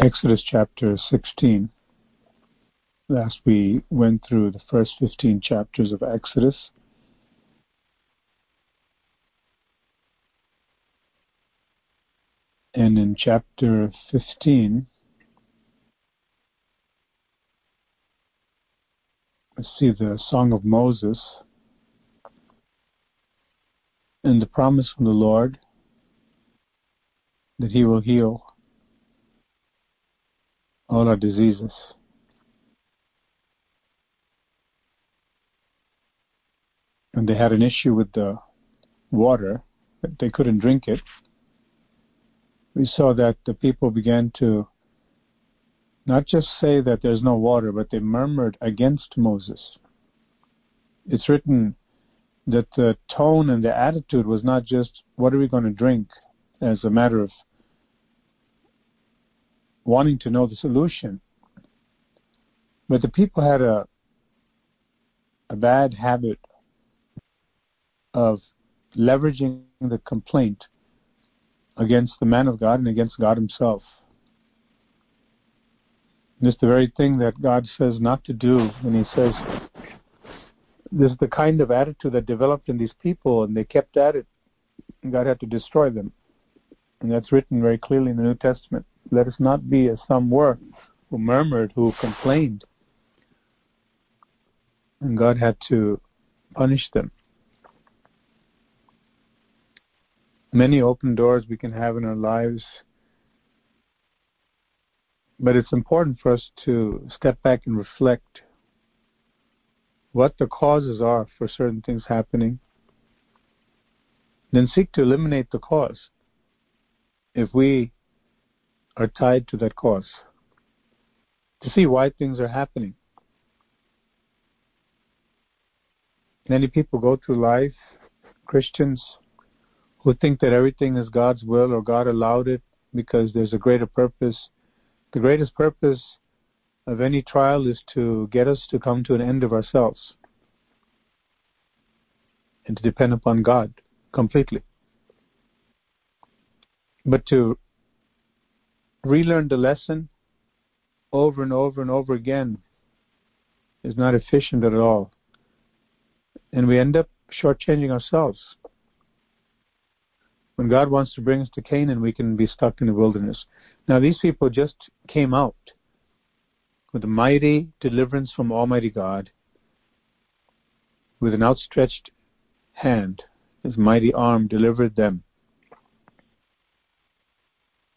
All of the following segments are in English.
Exodus chapter 16. Last we went through the first 15 chapters of Exodus. And in chapter 15, let's see the Song of Moses and the promise from the Lord that he will heal all our diseases. And they had an issue with the water, they couldn't drink it. We saw that the people began to not just say that there's no water, but they murmured against Moses. It's written that the tone and the attitude was not just, what are we going to drink, as a matter of wanting to know the solution. But the people had a a bad habit of leveraging the complaint against the man of God and against God himself. This is the very thing that God says not to do when he says this is the kind of attitude that developed in these people and they kept at it. And God had to destroy them. And that's written very clearly in the New Testament. Let us not be as some were who murmured, who complained. And God had to punish them. Many open doors we can have in our lives, but it's important for us to step back and reflect what the causes are for certain things happening, then seek to eliminate the cause if we are tied to that cause, to see why things are happening. Many people go through life, Christians, who think that everything is God's will or God allowed it because there's a greater purpose. The greatest purpose of any trial is to get us to come to an end of ourselves and to depend upon God completely. But to relearn the lesson over and over and over again is not efficient at all. And we end up shortchanging ourselves. When God wants to bring us to Canaan, we can be stuck in the wilderness. Now, these people just came out with a mighty deliverance from Almighty God, with an outstretched hand. His mighty arm delivered them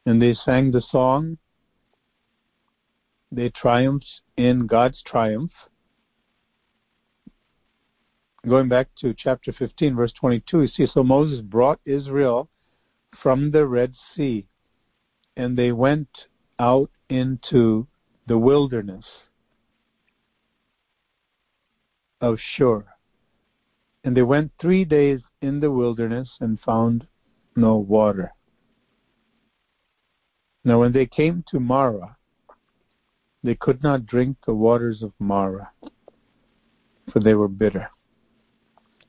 and they sang the song. They triumphed in God's triumph. Going back to chapter 15, verse 22, you see, so Moses brought Israel from the Red Sea, and they went out into the wilderness of Shur. And they went three days in the wilderness and found no water. Now, when they came to Marah, they could not drink the waters of Marah, for they were bitter.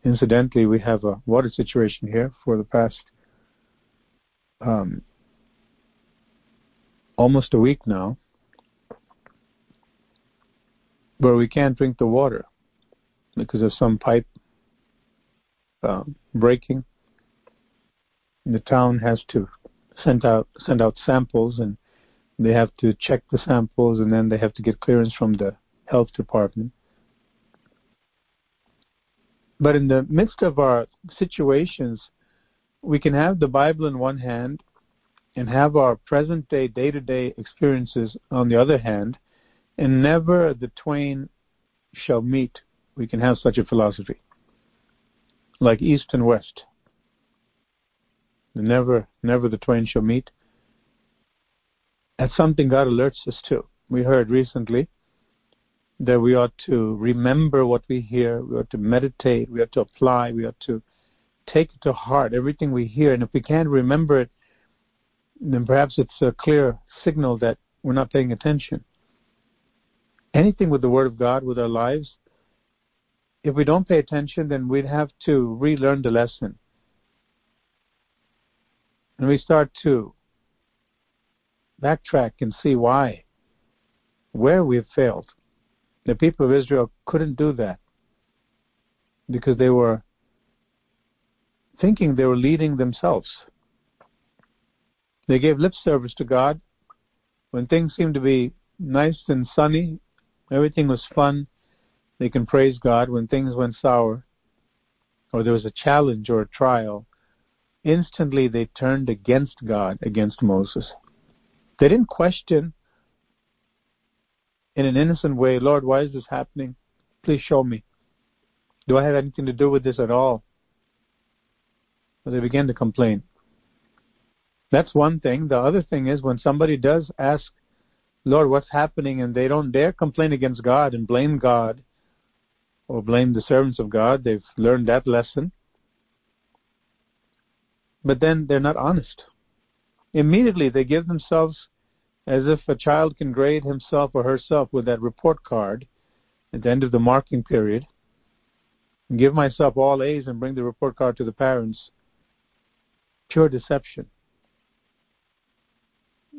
Incidentally, we have a water situation here for the past um, almost a week now, where we can't drink the water because of some pipe um, breaking. The town has to send out send out samples and they have to check the samples and then they have to get clearance from the health department. But in the midst of our situations, we can have the Bible in one hand and have our present day, day to day experiences on the other hand, and never the twain shall meet. We can have such a philosophy, like East and West. Never, never the twain shall meet. That's something God alerts us to. We heard recently that we ought to remember what we hear, we ought to meditate, we ought to apply, we ought to take it to heart, everything we hear. And if we can't remember it, then perhaps it's a clear signal that we're not paying attention. Anything with the Word of God, with our lives, if we don't pay attention, then we'd have to relearn the lesson and we start to backtrack and see why, where we've failed. The people of Israel couldn't do that because they were thinking they were leading themselves. They gave lip service to God when things seemed to be nice and sunny, everything was fun. They can praise God when things went sour or there was a challenge or a trial. Instantly they turned against God, against Moses. They didn't question in an innocent way, Lord, why is this happening? Please show me. Do I have anything to do with this at all? But they began to complain. That's one thing. The other thing is when somebody does ask, Lord, what's happening, and they don't dare complain against God and blame God or blame the servants of God, they've learned that lesson. But then they're not honest. Immediately they give themselves as if a child can grade himself or herself with that report card at the end of the marking period and give myself all A's and bring the report card to the parents. Pure deception.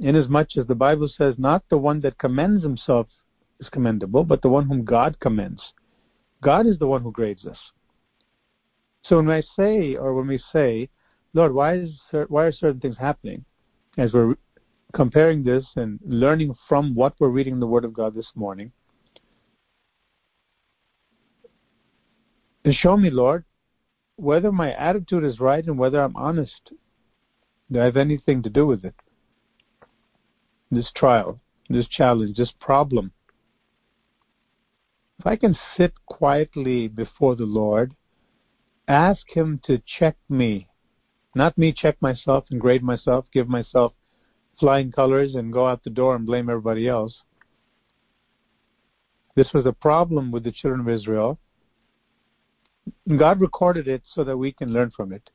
Inasmuch as the Bible says, not the one that commends himself is commendable, but the one whom God commends. God is the one who grades us. So when I say, or when we say, Lord, why is why are certain things happening? As we're comparing this and learning from what we're reading in the Word of God this morning. And show me, Lord, whether my attitude is right and whether I'm honest. Do I have anything to do with it? This trial, this challenge, this problem. If I can sit quietly before the Lord, ask Him to check me, not me check myself and grade myself, give myself flying colors and go out the door and blame everybody else. This was a problem with the children of Israel. God recorded it so that we can learn from it.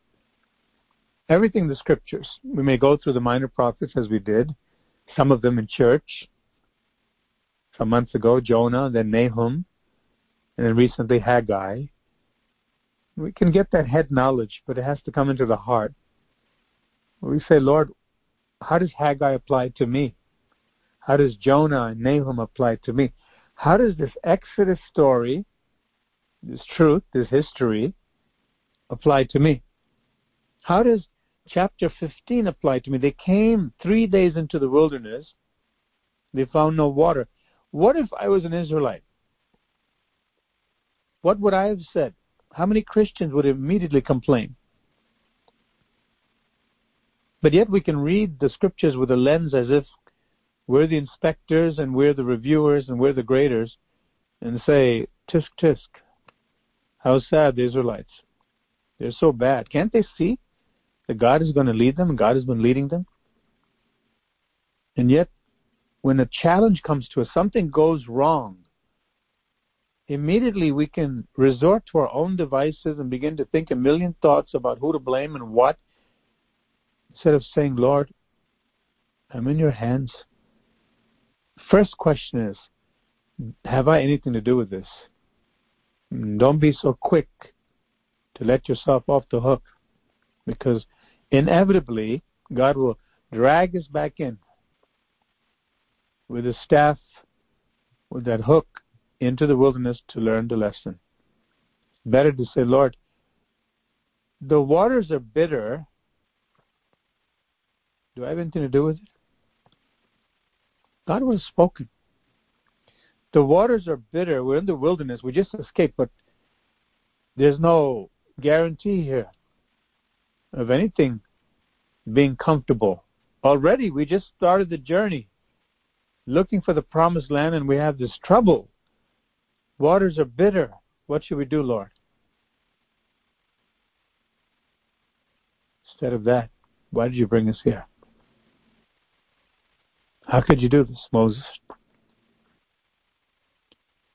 Everything in the scriptures. We may go through the minor prophets as we did, some of them in church. Some months ago, Jonah, then Nahum, and then recently Haggai. We can get that head knowledge, but it has to come into the heart. We say, Lord, how does Haggai apply to me? How does Jonah and Nahum apply to me? How does this Exodus story, this truth, this history, apply to me? How does chapter 15 apply to me? They came three days into the wilderness. They found no water. What if I was an Israelite? What would I have said? How many Christians would immediately complain? But yet we can read the scriptures with a lens as if we're the inspectors and we're the reviewers and we're the graders and say, tisk tisk, how sad the Israelites. They're so bad. Can't they see that God is going to lead them and God has been leading them? And yet, when a challenge comes to us, something goes wrong, immediately we can resort to our own devices and begin to think a million thoughts about who to blame and what Instead of saying, Lord, I'm in your hands. First question is, have I anything to do with this? Mm, don't be so quick to let yourself off the hook because inevitably God will drag us back in with his staff, with that hook into the wilderness to learn the lesson. Better to say, Lord, the waters are bitter do I have anything to do with it? God was spoken. The waters are bitter. We're in the wilderness. We just escaped, but there's no guarantee here of anything being comfortable. Already, we just started the journey looking for the promised land, and we have this trouble. Waters are bitter. What should we do, Lord? Instead of that, why did you bring us here? How could you do this, Moses?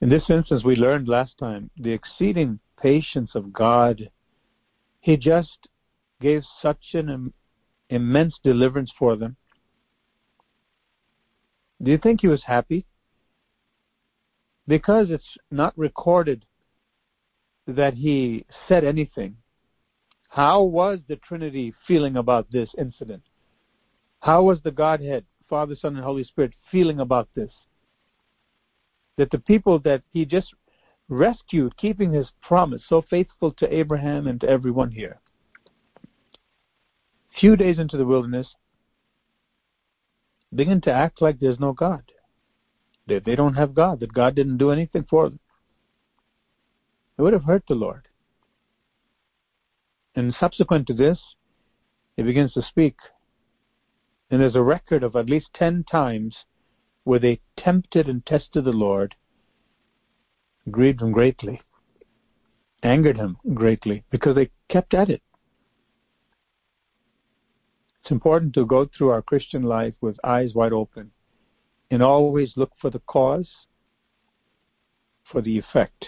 In this instance, we learned last time the exceeding patience of God. He just gave such an Im- immense deliverance for them. Do you think he was happy? Because it's not recorded that he said anything. How was the Trinity feeling about this incident? How was the Godhead Father, Son, and Holy Spirit feeling about this? That the people that he just rescued, keeping his promise, so faithful to Abraham and to everyone here. Few days into the wilderness, begin to act like there's no God. That they don't have God, that God didn't do anything for them. It would have hurt the Lord. And subsequent to this, he begins to speak. And there's a record of at least ten times where they tempted and tested the Lord, grieved him greatly, angered him greatly, because they kept at it. It's important to go through our Christian life with eyes wide open and always look for the cause, for the effect,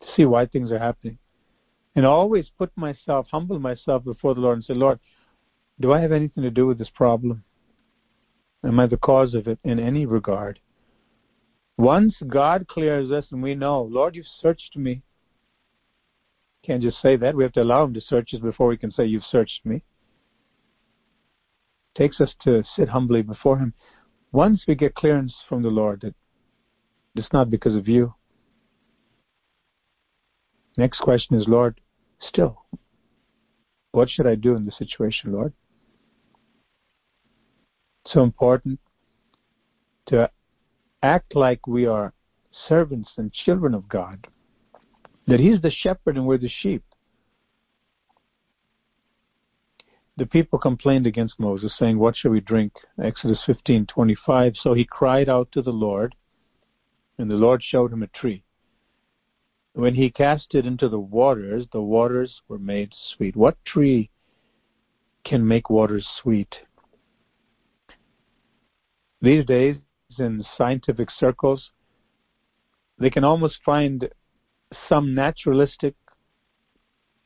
to see why things are happening and always put myself, humble myself before the Lord and say, Lord, do I have anything to do with this problem? Am I the cause of it in any regard? Once God clears us and we know, Lord, you've searched me. Can't just say that. We have to allow Him to search us before we can say, You've searched me. takes us to sit humbly before Him. Once we get clearance from the Lord that it's not because of you. Next question is, Lord, Still, what should I do in this situation, Lord? so important to act like we are servants and children of God, that He's the shepherd and we're the sheep. The people complained against Moses, saying, What shall we drink? Exodus 15:25. So he cried out to the Lord, and the Lord showed him a tree. When he cast it into the waters, the waters were made sweet. What tree can make waters sweet? These days, in scientific circles, they can almost find some naturalistic,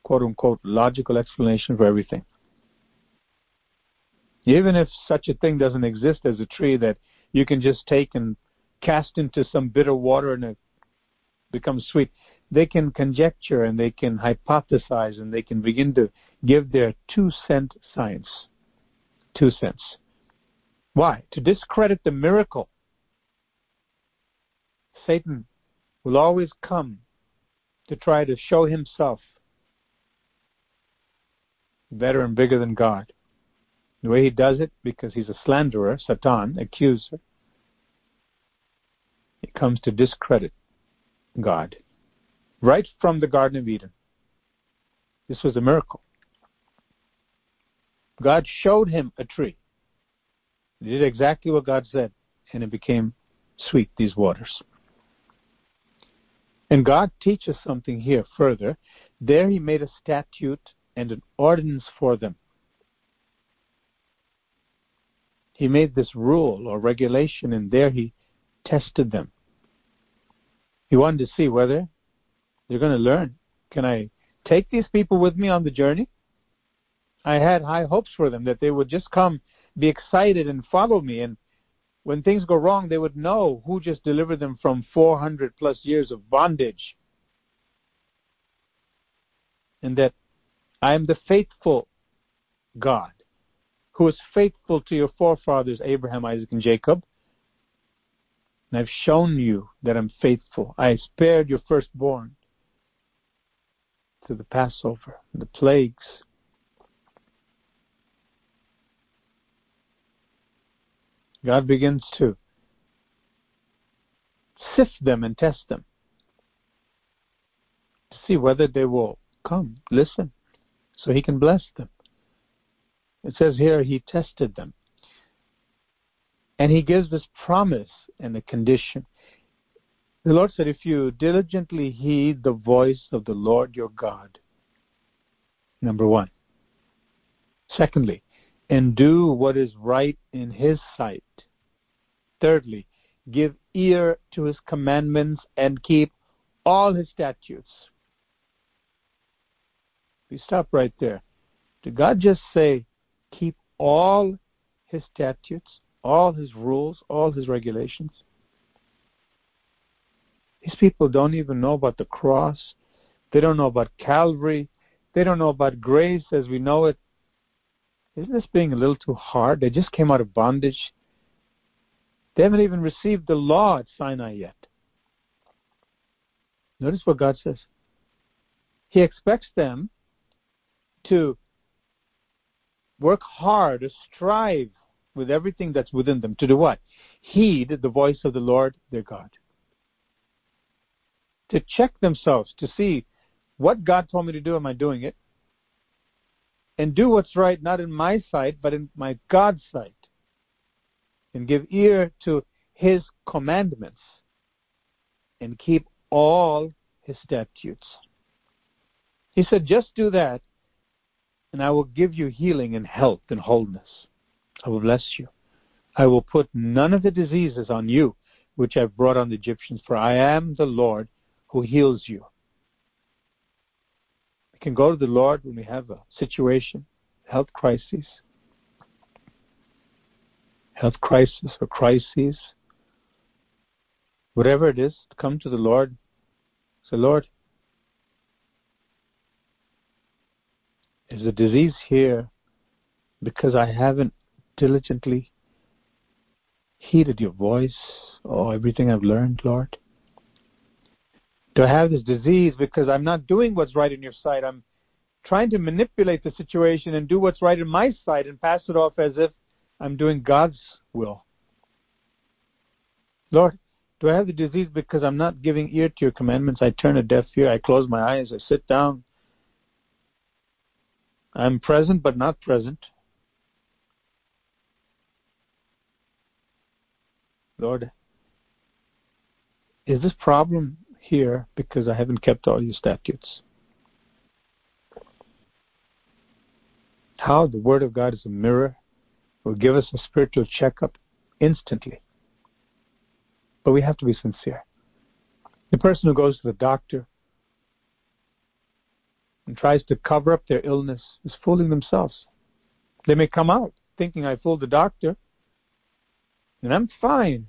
quote unquote, logical explanation for everything. Even if such a thing doesn't exist as a tree that you can just take and cast into some bitter water and it becomes sweet, they can conjecture and they can hypothesize and they can begin to give their two cent science. Two cents. Why? To discredit the miracle. Satan will always come to try to show himself better and bigger than God. The way he does it, because he's a slanderer, Satan, accuser, he comes to discredit God right from the Garden of Eden. This was a miracle. God showed him a tree. He did exactly what God said, and it became sweet, these waters. And God teaches something here further. There he made a statute and an ordinance for them. He made this rule or regulation, and there he tested them. He wanted to see whether they're going to learn. Can I take these people with me on the journey? I had high hopes for them that they would just come, be excited, and follow me. And when things go wrong, they would know who just delivered them from 400 plus years of bondage. And that I am the faithful God who was faithful to your forefathers, Abraham, Isaac, and Jacob. And I've shown you that I'm faithful. I spared your firstborn to the Passover, the plagues. God begins to sift them and test them to see whether they will come, listen, so He can bless them. It says here He tested them. And He gives this promise and a condition. The Lord said, If you diligently heed the voice of the Lord your God, number one. Secondly, and do what is right in his sight. Thirdly, give ear to his commandments and keep all his statutes. We stop right there. Did God just say, keep all his statutes, all his rules, all his regulations? These people don't even know about the cross. They don't know about Calvary. They don't know about grace as we know it. isn't this being a little too hard? They just came out of bondage. They haven't even received the law at Sinai yet. Notice what God says. He expects them to work hard, strive with everything that's within them. To do what? Heed the voice of the Lord their God. To check themselves, to see what God told me to do, am I doing it? And do what's right, not in my sight, but in my God's sight. And give ear to His commandments. And keep all His statutes. He said, just do that, and I will give you healing and health and wholeness. I will bless you. I will put none of the diseases on you which I've brought on the Egyptians, for I am the Lord who heals you. We can go to the Lord when we have a situation, health crisis, health crisis or crises, whatever it is, come to the Lord. Say, Lord, is the disease here because I haven't diligently heeded your voice or everything I've learned, Lord? Do I have this disease because I'm not doing what's right in your sight? I'm trying to manipulate the situation and do what's right in my sight and pass it off as if I'm doing God's will. Lord, do I have the disease because I'm not giving ear to your commandments? I turn a deaf ear, I close my eyes, I sit down, I'm present but not present. Lord, is this problem here because I haven't kept all your statutes? How the Word of God is a mirror will give us a spiritual checkup instantly. But we have to be sincere. The person who goes to the doctor and tries to cover up their illness is fooling themselves. They may come out thinking I fooled the doctor, and I'm fine.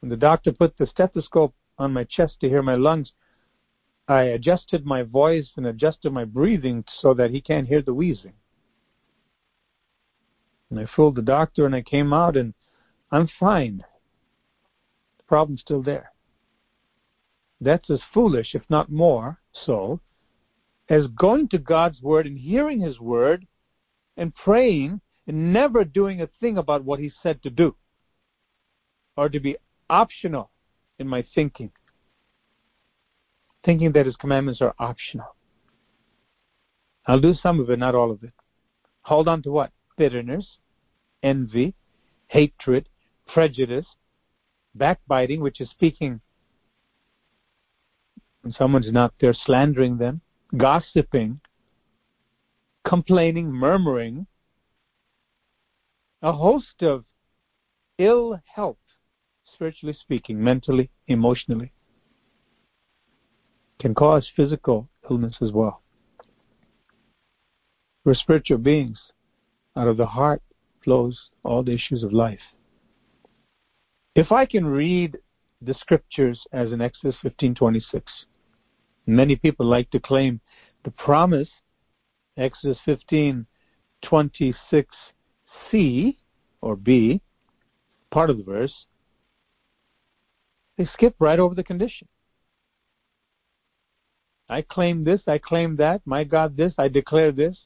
When the doctor put the stethoscope on my chest to hear my lungs, I adjusted my voice and adjusted my breathing so that he can't hear the wheezing. And I fooled the doctor and I came out and I'm fine. The problem's still there that's as foolish, if not more so, as going to God's Word and hearing His Word and praying and never doing a thing about what He said to do or to be optional in my thinking. Thinking that His commandments are optional. I'll do some of it, not all of it. Hold on to what? Bitterness, envy, hatred, prejudice, backbiting, which is speaking when someone's not there slandering them, gossiping, complaining, murmuring, a host of ill health, spiritually speaking, mentally, emotionally, can cause physical illness as well. We're spiritual beings. Out of the heart flows all the issues of life. If I can read the scriptures as in Exodus 15:26, Many people like to claim the promise, Exodus 15, 26c or b, part of the verse, they skip right over the condition. I claim this, I claim that, my God this, I declare this.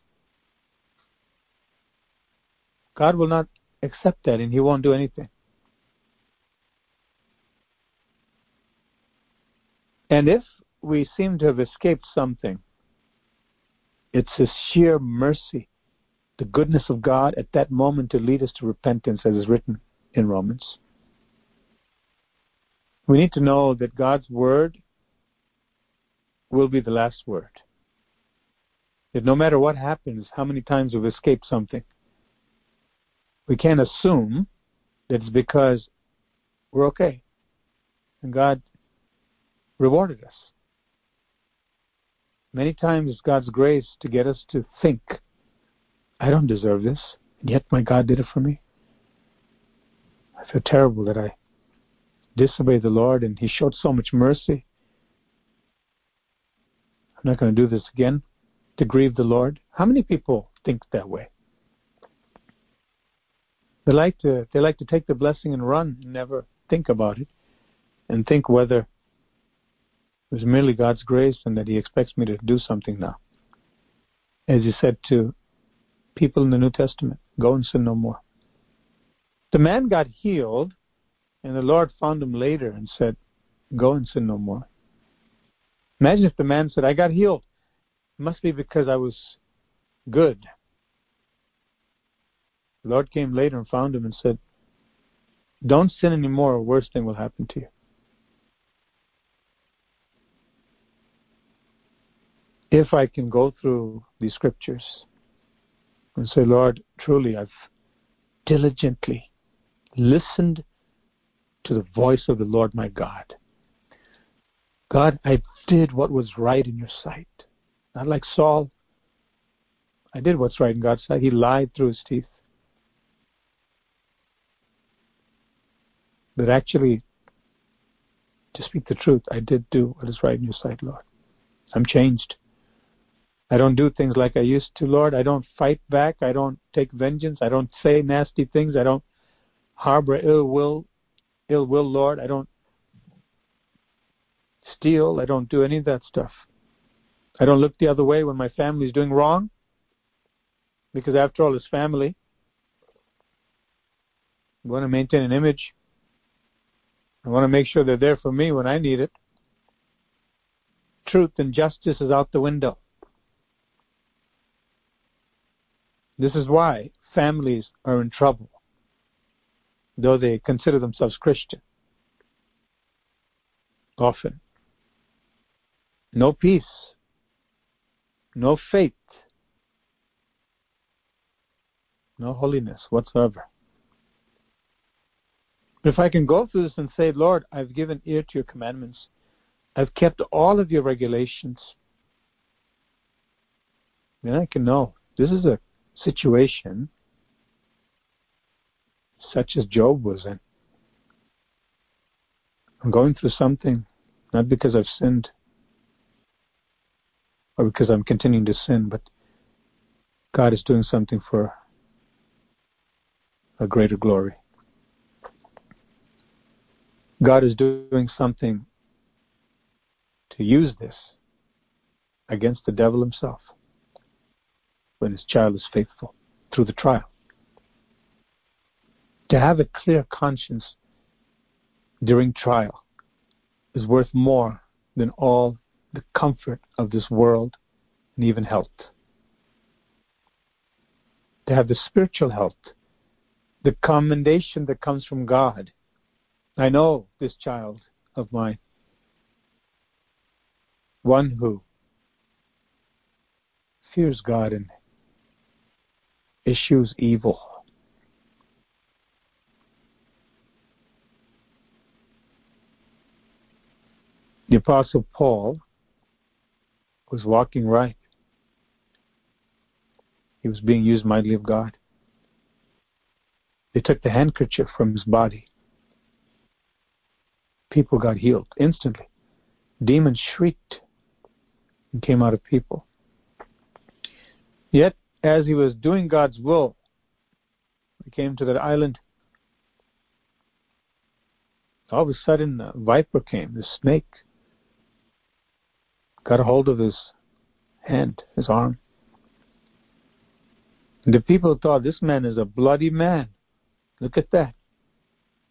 God will not accept that and He won't do anything. And if we seem to have escaped something. It's His sheer mercy, the goodness of God at that moment to lead us to repentance, as is written in Romans. We need to know that God's word will be the last word. That no matter what happens, how many times we've escaped something, we can't assume that it's because we're okay. And God rewarded us. Many times it's God's grace to get us to think, I don't deserve this, and yet my God did it for me. I feel terrible that I disobeyed the Lord and He showed so much mercy. I'm not going to do this again. to grieve the Lord? How many people think that way? They like to they like to take the blessing and run and never think about it and think whether it was merely God's grace and that He expects me to do something now. As He said to people in the New Testament, go and sin no more. The man got healed, and the Lord found him later and said, Go and sin no more. Imagine if the man said, I got healed. It must be because I was good. The Lord came later and found him and said, Don't sin anymore, or worse thing will happen to you. If I can go through these scriptures and say, Lord, truly I've diligently listened to the voice of the Lord my God. God, I did what was right in your sight. Not like Saul. I did what's right in God's sight. He lied through his teeth. But actually, to speak the truth, I did do what is right in your sight, Lord. I'm changed. I don't do things like I used to, Lord. I don't fight back. I don't take vengeance. I don't say nasty things. I don't harbor ill will, ill will, Lord. I don't steal. I don't do any of that stuff. I don't look the other way when my family is doing wrong, because after all, it's family. I want to maintain an image. I want to make sure they're there for me when I need it. Truth and justice is out the window. This is why families are in trouble, though they consider themselves Christian. Often. No peace, no faith, no holiness whatsoever. If I can go through this and say, Lord, I've given ear to your commandments, I've kept all of your regulations, then I can know this is a situation such as Job was in. I'm going through something not because I've sinned or because I'm continuing to sin, but God is doing something for a greater glory. God is doing something to use this against the devil himself when his child is faithful through the trial. To have a clear conscience during trial is worth more than all the comfort of this world and even health. To have the spiritual health, the commendation that comes from God. I know this child of mine, one who fears God and eschews evil. The Apostle Paul was walking right. He was being used mightily of God. They took the handkerchief from his body. People got healed instantly. Demons shrieked and came out of people. Yet, as he was doing God's will, he came to that island. All of a sudden, a viper came, the snake, got a hold of his hand, his arm. And the people thought this man is a bloody man. Look at that.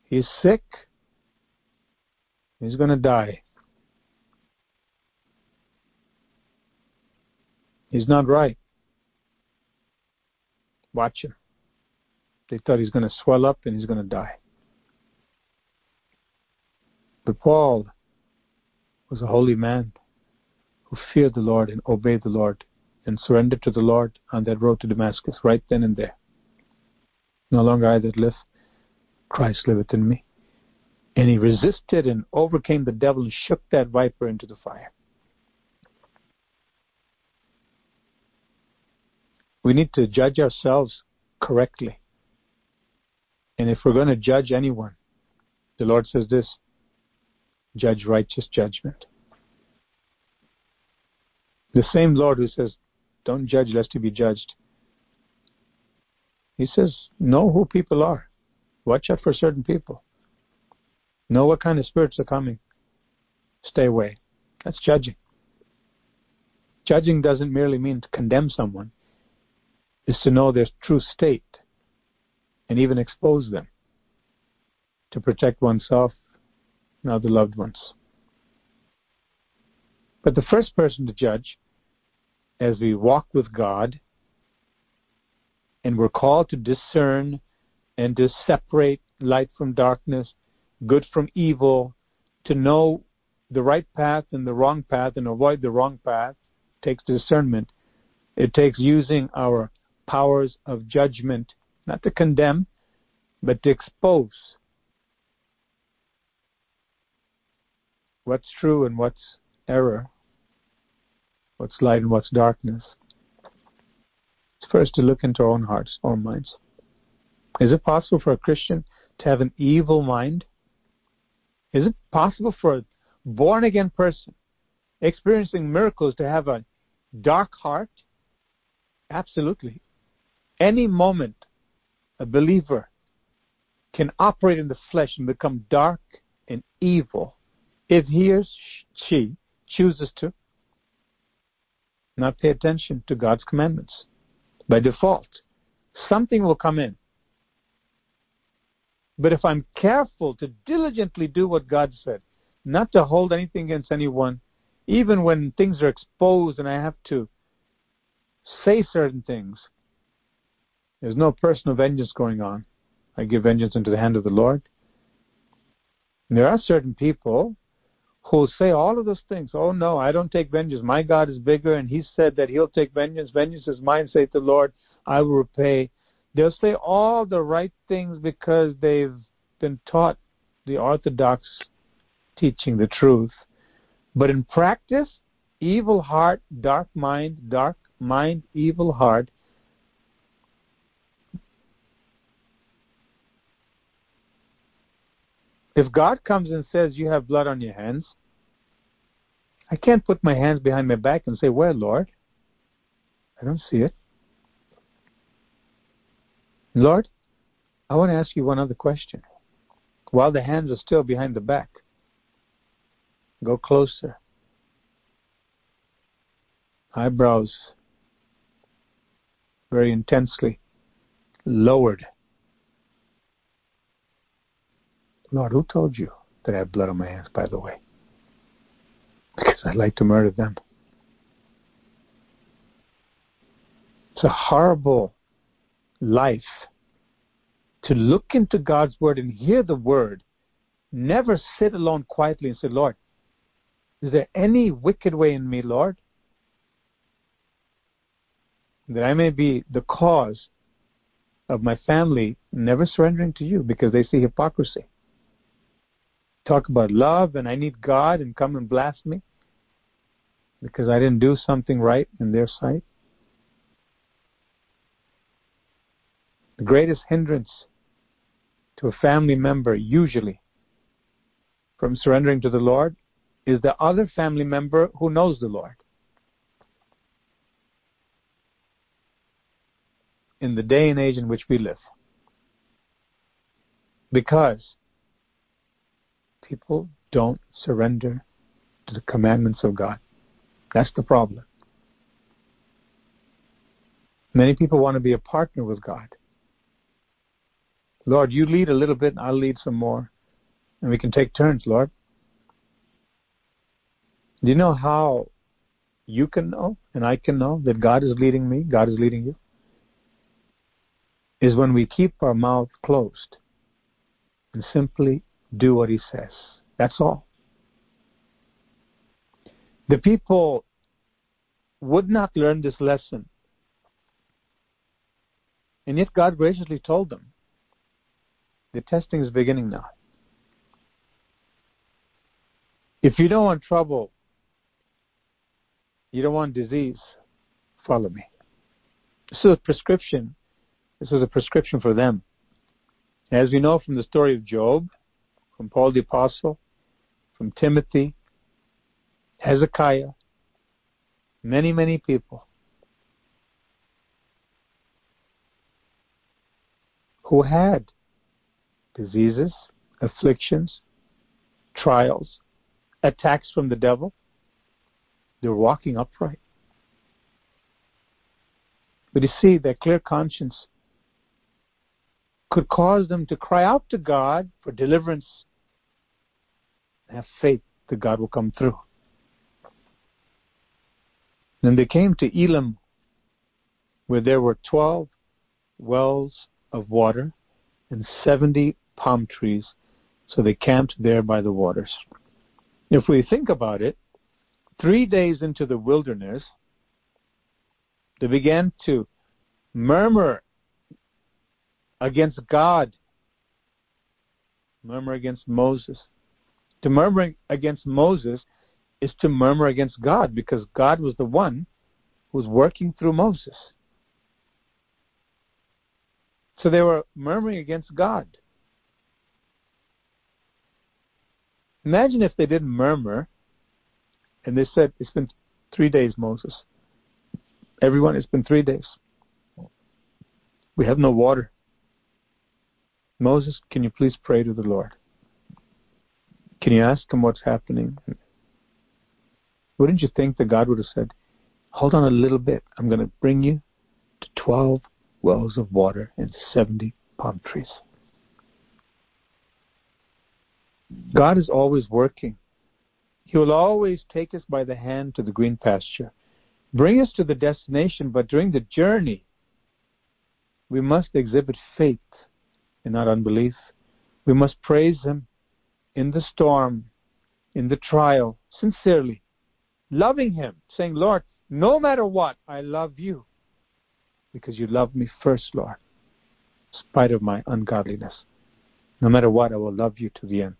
He's sick. He's going to die. He's not right. Watch him. They thought he's going to swell up and he's going to die. But Paul was a holy man who feared the Lord and obeyed the Lord and surrendered to the Lord on that road to Damascus right then and there. No longer I that live, Christ liveth in me. And he resisted and overcame the devil and shook that viper into the fire. We need to judge ourselves correctly. And if we're going to judge anyone, the Lord says this judge righteous judgment. The same Lord who says, Don't judge lest you be judged. He says, know who people are. Watch out for certain people. Know what kind of spirits are coming. Stay away. That's judging. Judging doesn't merely mean to condemn someone, it's to know their true state and even expose them to protect oneself and other loved ones. But the first person to judge, as we walk with God, and we're called to discern and to separate light from darkness, good from evil, to know the right path and the wrong path and avoid the wrong path takes discernment. It takes using our powers of judgment, not to condemn, but to expose what's true and what's error, what's light and what's darkness. It's first to look into our own hearts, our minds. Is it possible for a Christian to have an evil mind? Is it possible for a born again person experiencing miracles to have a dark heart? Absolutely. Any moment a believer can operate in the flesh and become dark and evil if he or she chooses to not pay attention to God's commandments by default. Something will come in. But if I'm careful to diligently do what God said, not to hold anything against anyone, even when things are exposed and I have to say certain things, there's no personal vengeance going on. I give vengeance into the hand of the Lord. And there are certain people who say all of those things. Oh no, I don't take vengeance. My God is bigger, and He said that He'll take vengeance. Vengeance is mine, saith the Lord. I will repay. They'll say all the right things because they've been taught the orthodox teaching, the truth. But in practice, evil heart, dark mind, dark mind, evil heart. If God comes and says you have blood on your hands, I can't put my hands behind my back and say, Where, Lord? I don't see it. Lord, I want to ask you one other question. While the hands are still behind the back, go closer. Eyebrows very intensely lowered. Lord, who told you that I have blood on my hands, by the way? because I'd like to murder them. It's a horrible life to look into God's Word and hear the Word. Never sit alone quietly and say, Lord, is there any wicked way in me, Lord? That I may be the cause of my family never surrendering to you because they see hypocrisy. Talk about love and I need God and come and blast me because I didn't do something right in their sight? The greatest hindrance to a family member, usually, from surrendering to the Lord is the other family member who knows the Lord. In the day and age in which we live. Because people don't surrender to the commandments of God. That's the problem. Many people want to be a partner with God. Lord, you lead a little bit, and I'll lead some more. And we can take turns, Lord. Do you know how you can know and I can know that God is leading me, God is leading you? Is when we keep our mouth closed and simply do what He says. That's all. The people would not learn this lesson. And yet God graciously told them the testing is beginning now. If you don't want trouble, you don't want disease, follow me. This is a prescription. This was a prescription for them. As we know from the story of Job, from Paul the Apostle, from Timothy, Hezekiah, many, many people who had diseases, afflictions, trials, attacks from the devil. They were walking upright. But you see, their clear conscience could cause them to cry out to God for deliverance have faith that God will come through. Then they came to Elim, where there were 12 wells of water and 70 palm trees, so they camped there by the waters. If we think about it, three days into the wilderness, they began to murmur against God, murmur against Moses. To murmur against Moses is to murmur against God because God was the one who was working through Moses. So they were murmuring against God. Imagine if they didn't murmur and they said, It's been three days, Moses. Everyone, it's been three days. We have no water. Moses, can you please pray to the Lord? Can you ask him what's happening? Wouldn't you think that God would have said, Hold on a little bit. I'm going to bring you to 12 wells of water and 70 palm trees. God is always working. He will always take us by the hand to the green pasture, bring us to the destination, but during the journey, we must exhibit faith and not unbelief. We must praise Him in the storm, in the trial, sincerely, loving Him, saying, Lord, no matter what, I love you because you love me first, Lord, in spite of my ungodliness. No matter what, I will love you to the end.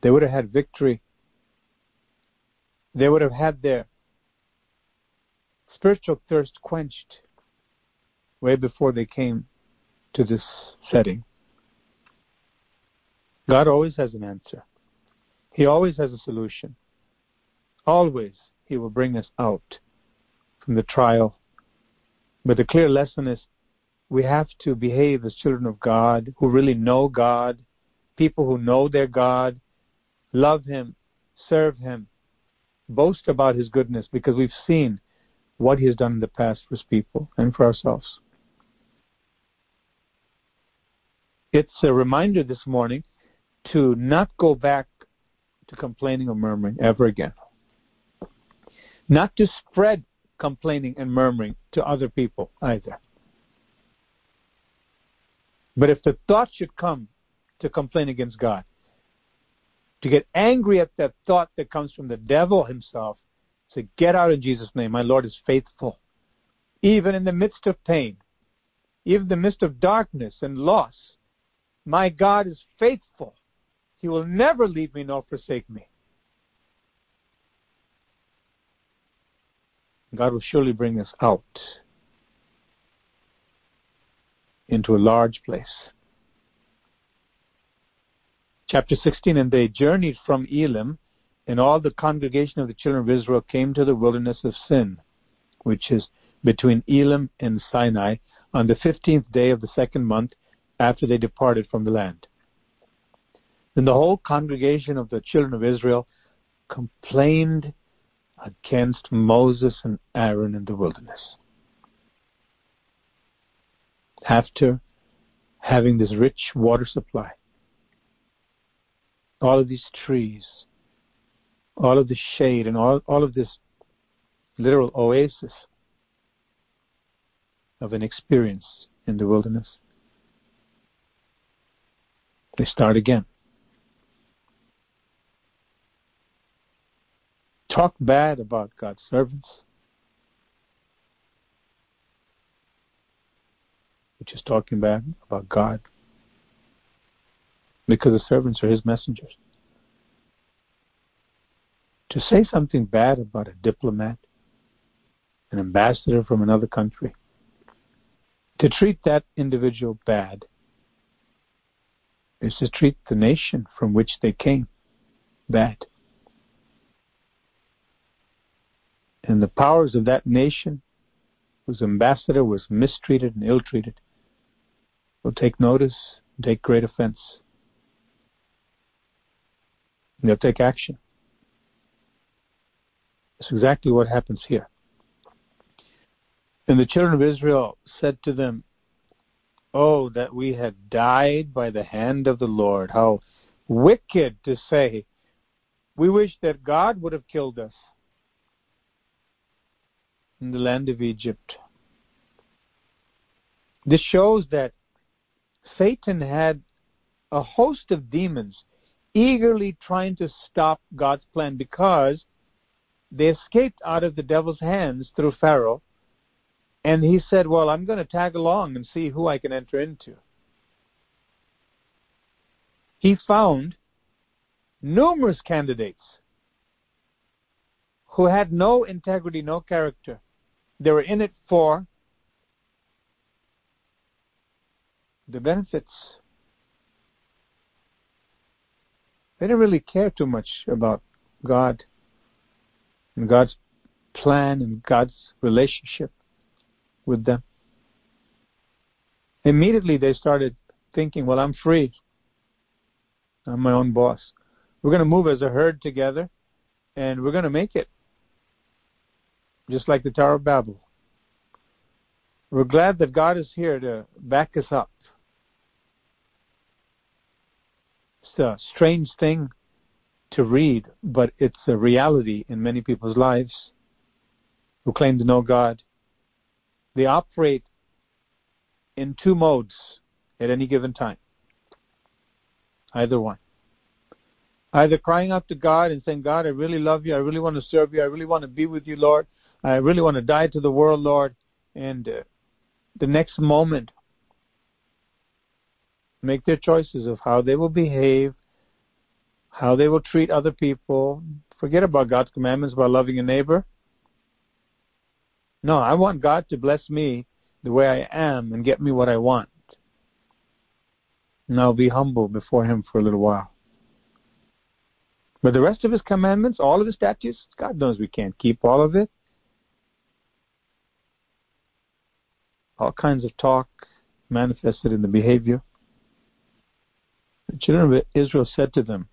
They would have had victory. They would have had their spiritual thirst quenched way before they came to this setting. God always has an answer. He always has a solution. Always He will bring us out from the trial. But the clear lesson is we have to behave as children of God who really know God, people who know their God, love Him, serve Him, boast about His goodness because we've seen what He has done in the past for His people and for ourselves. It's a reminder this morning to not go back to complaining or murmuring ever again. Not to spread complaining and murmuring to other people either. But if the thought should come to complain against God, to get angry at that thought that comes from the devil himself, say, Get out in Jesus' name. My Lord is faithful. Even in the midst of pain, even in the midst of darkness and loss, my God is faithful. He will never leave me nor forsake me. God will surely bring us out into a large place. Chapter 16 And they journeyed from Elim, and all the congregation of the children of Israel came to the wilderness of Sin, which is between Elim and Sinai, on the fifteenth day of the second month after they departed from the land. Then the whole congregation of the children of Israel complained against Moses and Aaron in the wilderness. After having this rich water supply, all of these trees, all of the shade, and all, all of this literal oasis of an experience in the wilderness. They start again. Talk bad about God's servants, which is talking bad about God, because the servants are His messengers. To say something bad about a diplomat, an ambassador from another country, to treat that individual bad is to treat the nation from which they came bad. And the powers of that nation whose ambassador was mistreated and ill treated, will take notice and take great offense. And they'll take action. That's exactly what happens here. And the children of Israel said to them, Oh, that we had died by the hand of the Lord. How wicked to say, We wish that God would have killed us in the land of Egypt. This shows that Satan had a host of demons eagerly trying to stop God's plan because they escaped out of the devil's hands through Pharaoh. And he said, Well, I'm going to tag along and see who I can enter into. He found numerous candidates who had no integrity, no character. They were in it for the benefits. They didn't really care too much about God and God's plan and God's relationship with them. Immediately they started thinking, well, I'm free. I'm my own boss. We're going to move as a herd together and we're going to make it. Just like the Tower of Babel. We're glad that God is here to back us up. It's a strange thing to read, but it's a reality in many people's lives who claim to know God. They operate in two modes at any given time. Either one. Either crying out to God and saying, God, I really love you. I really want to serve you. I really want to be with you, Lord. I really want to die to the world, Lord. And uh, the next moment, make their choices of how they will behave how they will treat other people. Forget about God's commandments about loving your neighbor. No, I want God to bless me the way I am and get me what I want. And I'll be humble before Him for a little while. But the rest of His commandments, all of His statutes, God knows we can't keep all of it. All kinds of talk manifested in the behavior. The children of Israel said to them,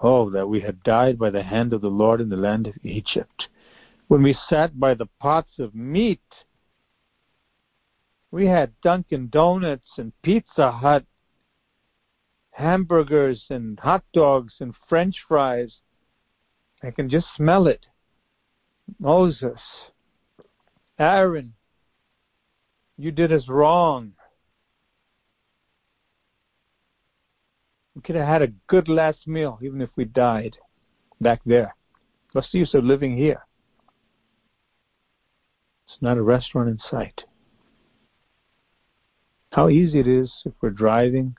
Oh, that we had died by the hand of the Lord in the land of Egypt. When we sat by the pots of meat, we had Dunkin' Donuts and Pizza Hut, hamburgers and hot dogs and French fries. I can just smell it. Moses, Aaron, you did us wrong. We could have had a good last meal, even if we died back there. What's the use of living here? It's not a restaurant in sight. How easy it is if we're driving,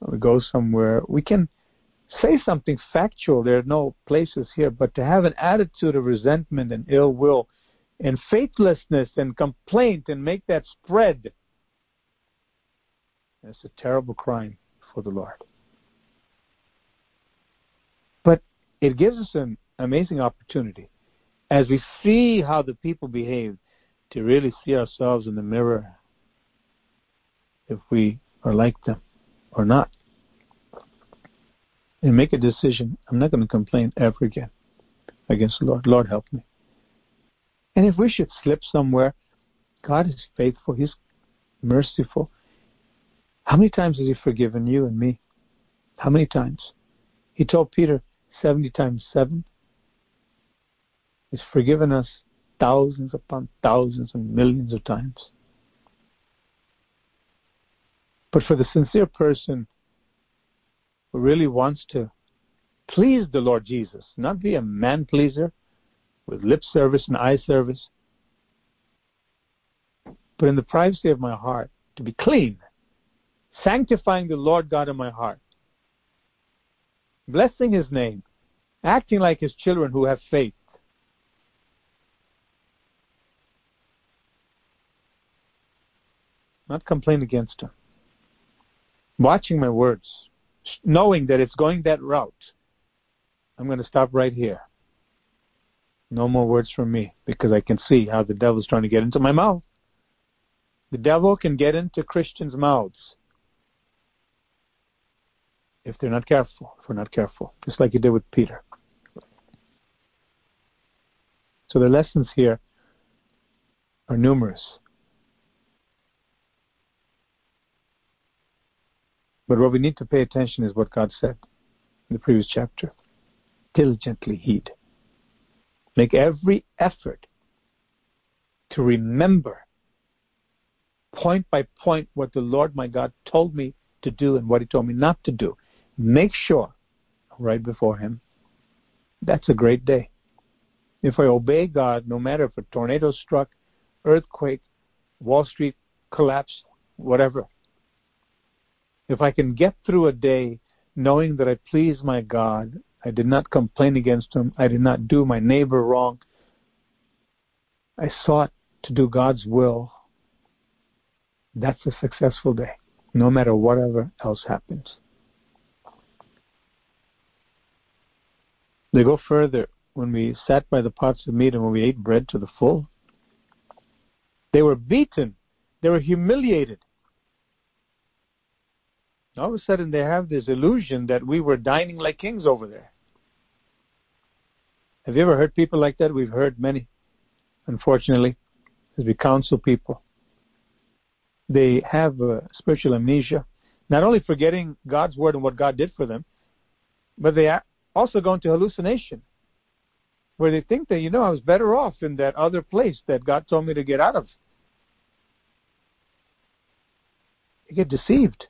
we go somewhere, we can say something factual. There are no places here, but to have an attitude of resentment and ill will and faithlessness and complaint and make that spread, that's a terrible crime for the Lord. But it gives us an amazing opportunity as we see how the people behave to really see ourselves in the mirror if we are like them or not. And make a decision. I'm not going to complain ever again against the Lord. Lord, help me. And if we should slip somewhere, God is faithful. He's merciful. How many times has He forgiven you and me? How many times? He told Peter, 70 times 7 is forgiven us thousands upon thousands and millions of times. But for the sincere person who really wants to please the Lord Jesus, not be a man pleaser with lip service and eye service, but in the privacy of my heart, to be clean, sanctifying the Lord God in my heart, blessing his name, acting like his children who have faith. Not complain against him. Watching my words, knowing that it's going that route. I'm going to stop right here. No more words from me because I can see how the devil's trying to get into my mouth. The devil can get into Christians' mouths if they're not careful, if we're not careful, just like he did with Peter. So the lessons here are numerous. But what we need to pay attention is what God said in the previous chapter. Diligently heed. Make every effort to remember point by point what the Lord my God told me to do and what He told me not to do. Make sure right before Him. That's a great day. If I obey God, no matter if a tornado struck, earthquake, Wall Street collapse, whatever, if I can get through a day knowing that I please my God, I did not complain against Him, I did not do my neighbor wrong, I sought to do God's will, that's a successful day, no matter whatever else happens. They go further when we sat by the pots of meat and when we ate bread to the full. They were beaten. They were humiliated. All of a sudden, they have this illusion that we were dining like kings over there. Have you ever heard people like that? We've heard many, unfortunately, as we counsel people. They have spiritual amnesia, not only forgetting God's word and what God did for them, but they also go into hallucination where they think that, you know, I was better off in that other place that God told me to get out of. They get deceived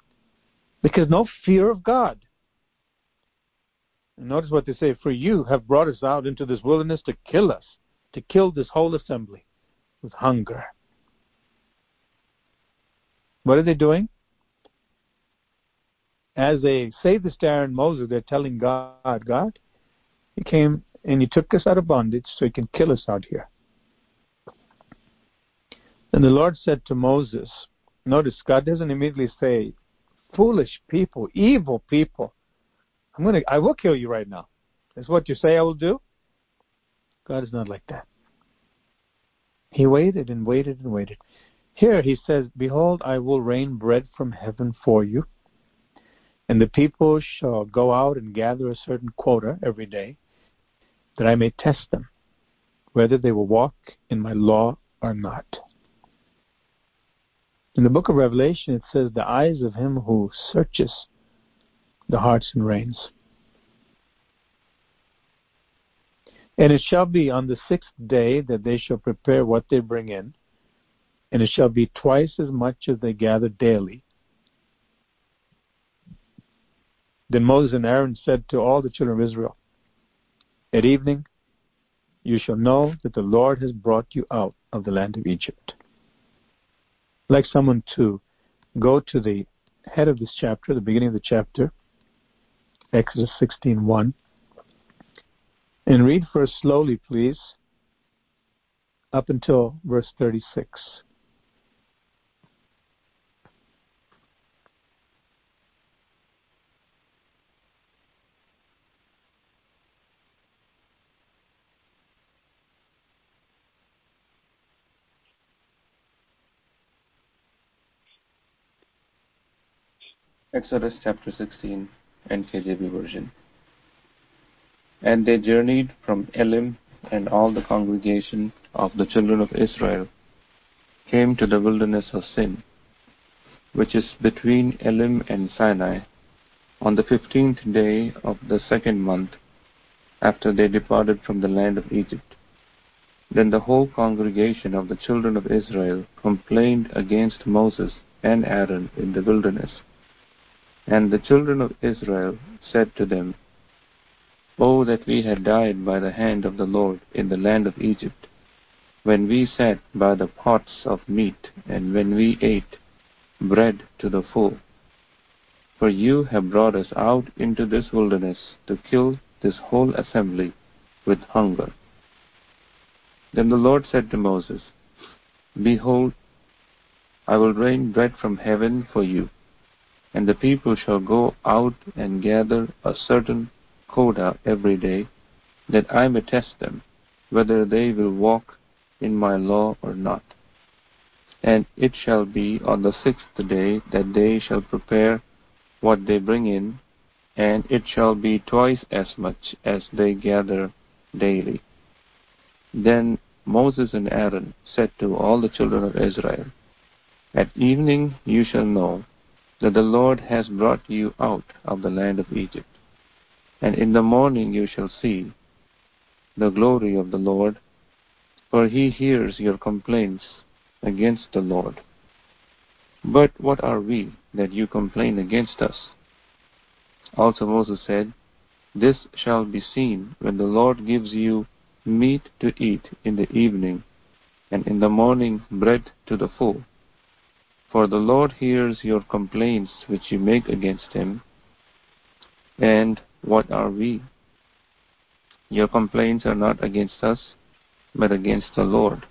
because no fear of God. Notice what they say, for you have brought us out into this wilderness to kill us, to kill this whole assembly with hunger. What are they doing? As they say this to Aaron Moses, they're telling God, God, He came and He took us out of bondage so He can kill us out here. And the Lord said to Moses, notice God doesn't immediately say, foolish people, evil people. I'm gonna I will kill you right now. Is what you say I will do? God is not like that. He waited and waited and waited. Here he says, Behold, I will rain bread from heaven for you, and the people shall go out and gather a certain quota every day, that I may test them, whether they will walk in my law or not. In the book of Revelation, it says, The eyes of him who searches the hearts and reins. And it shall be on the sixth day that they shall prepare what they bring in, and it shall be twice as much as they gather daily. Then Moses and Aaron said to all the children of Israel, at evening, you shall know that the Lord has brought you out of the land of Egypt. Like someone to go to the head of this chapter, the beginning of the chapter, Exodus 16:1, and read first slowly, please, up until verse 36. Exodus chapter 16, NKJV version. And they journeyed from Elim, and all the congregation of the children of Israel came to the wilderness of Sin, which is between Elim and Sinai, on the fifteenth day of the second month after they departed from the land of Egypt. Then the whole congregation of the children of Israel complained against Moses and Aaron in the wilderness and the children of Israel said to them, Oh, that we had died by the hand of the Lord in the land of Egypt, when we sat by the pots of meat, and when we ate bread to the full. For you have brought us out into this wilderness to kill this whole assembly with hunger. Then the Lord said to Moses, Behold, I will rain bread from heaven for you and the people shall go out and gather a certain quota every day, that I may test them, whether they will walk in my law or not. And it shall be on the sixth day that they shall prepare what they bring in, and it shall be twice as much as they gather daily. Then Moses and Aaron said to all the children of Israel, At evening you shall know that the Lord has brought you out of the land of Egypt. And in the morning you shall see the glory of the Lord, for he hears your complaints against the Lord. But what are we that you complain against us? Also Moses said, This shall be seen when the Lord gives you meat to eat in the evening, and in the morning bread to the full. For the Lord hears your complaints which you make against him. And what are we? Your complaints are not against us, but against the Lord.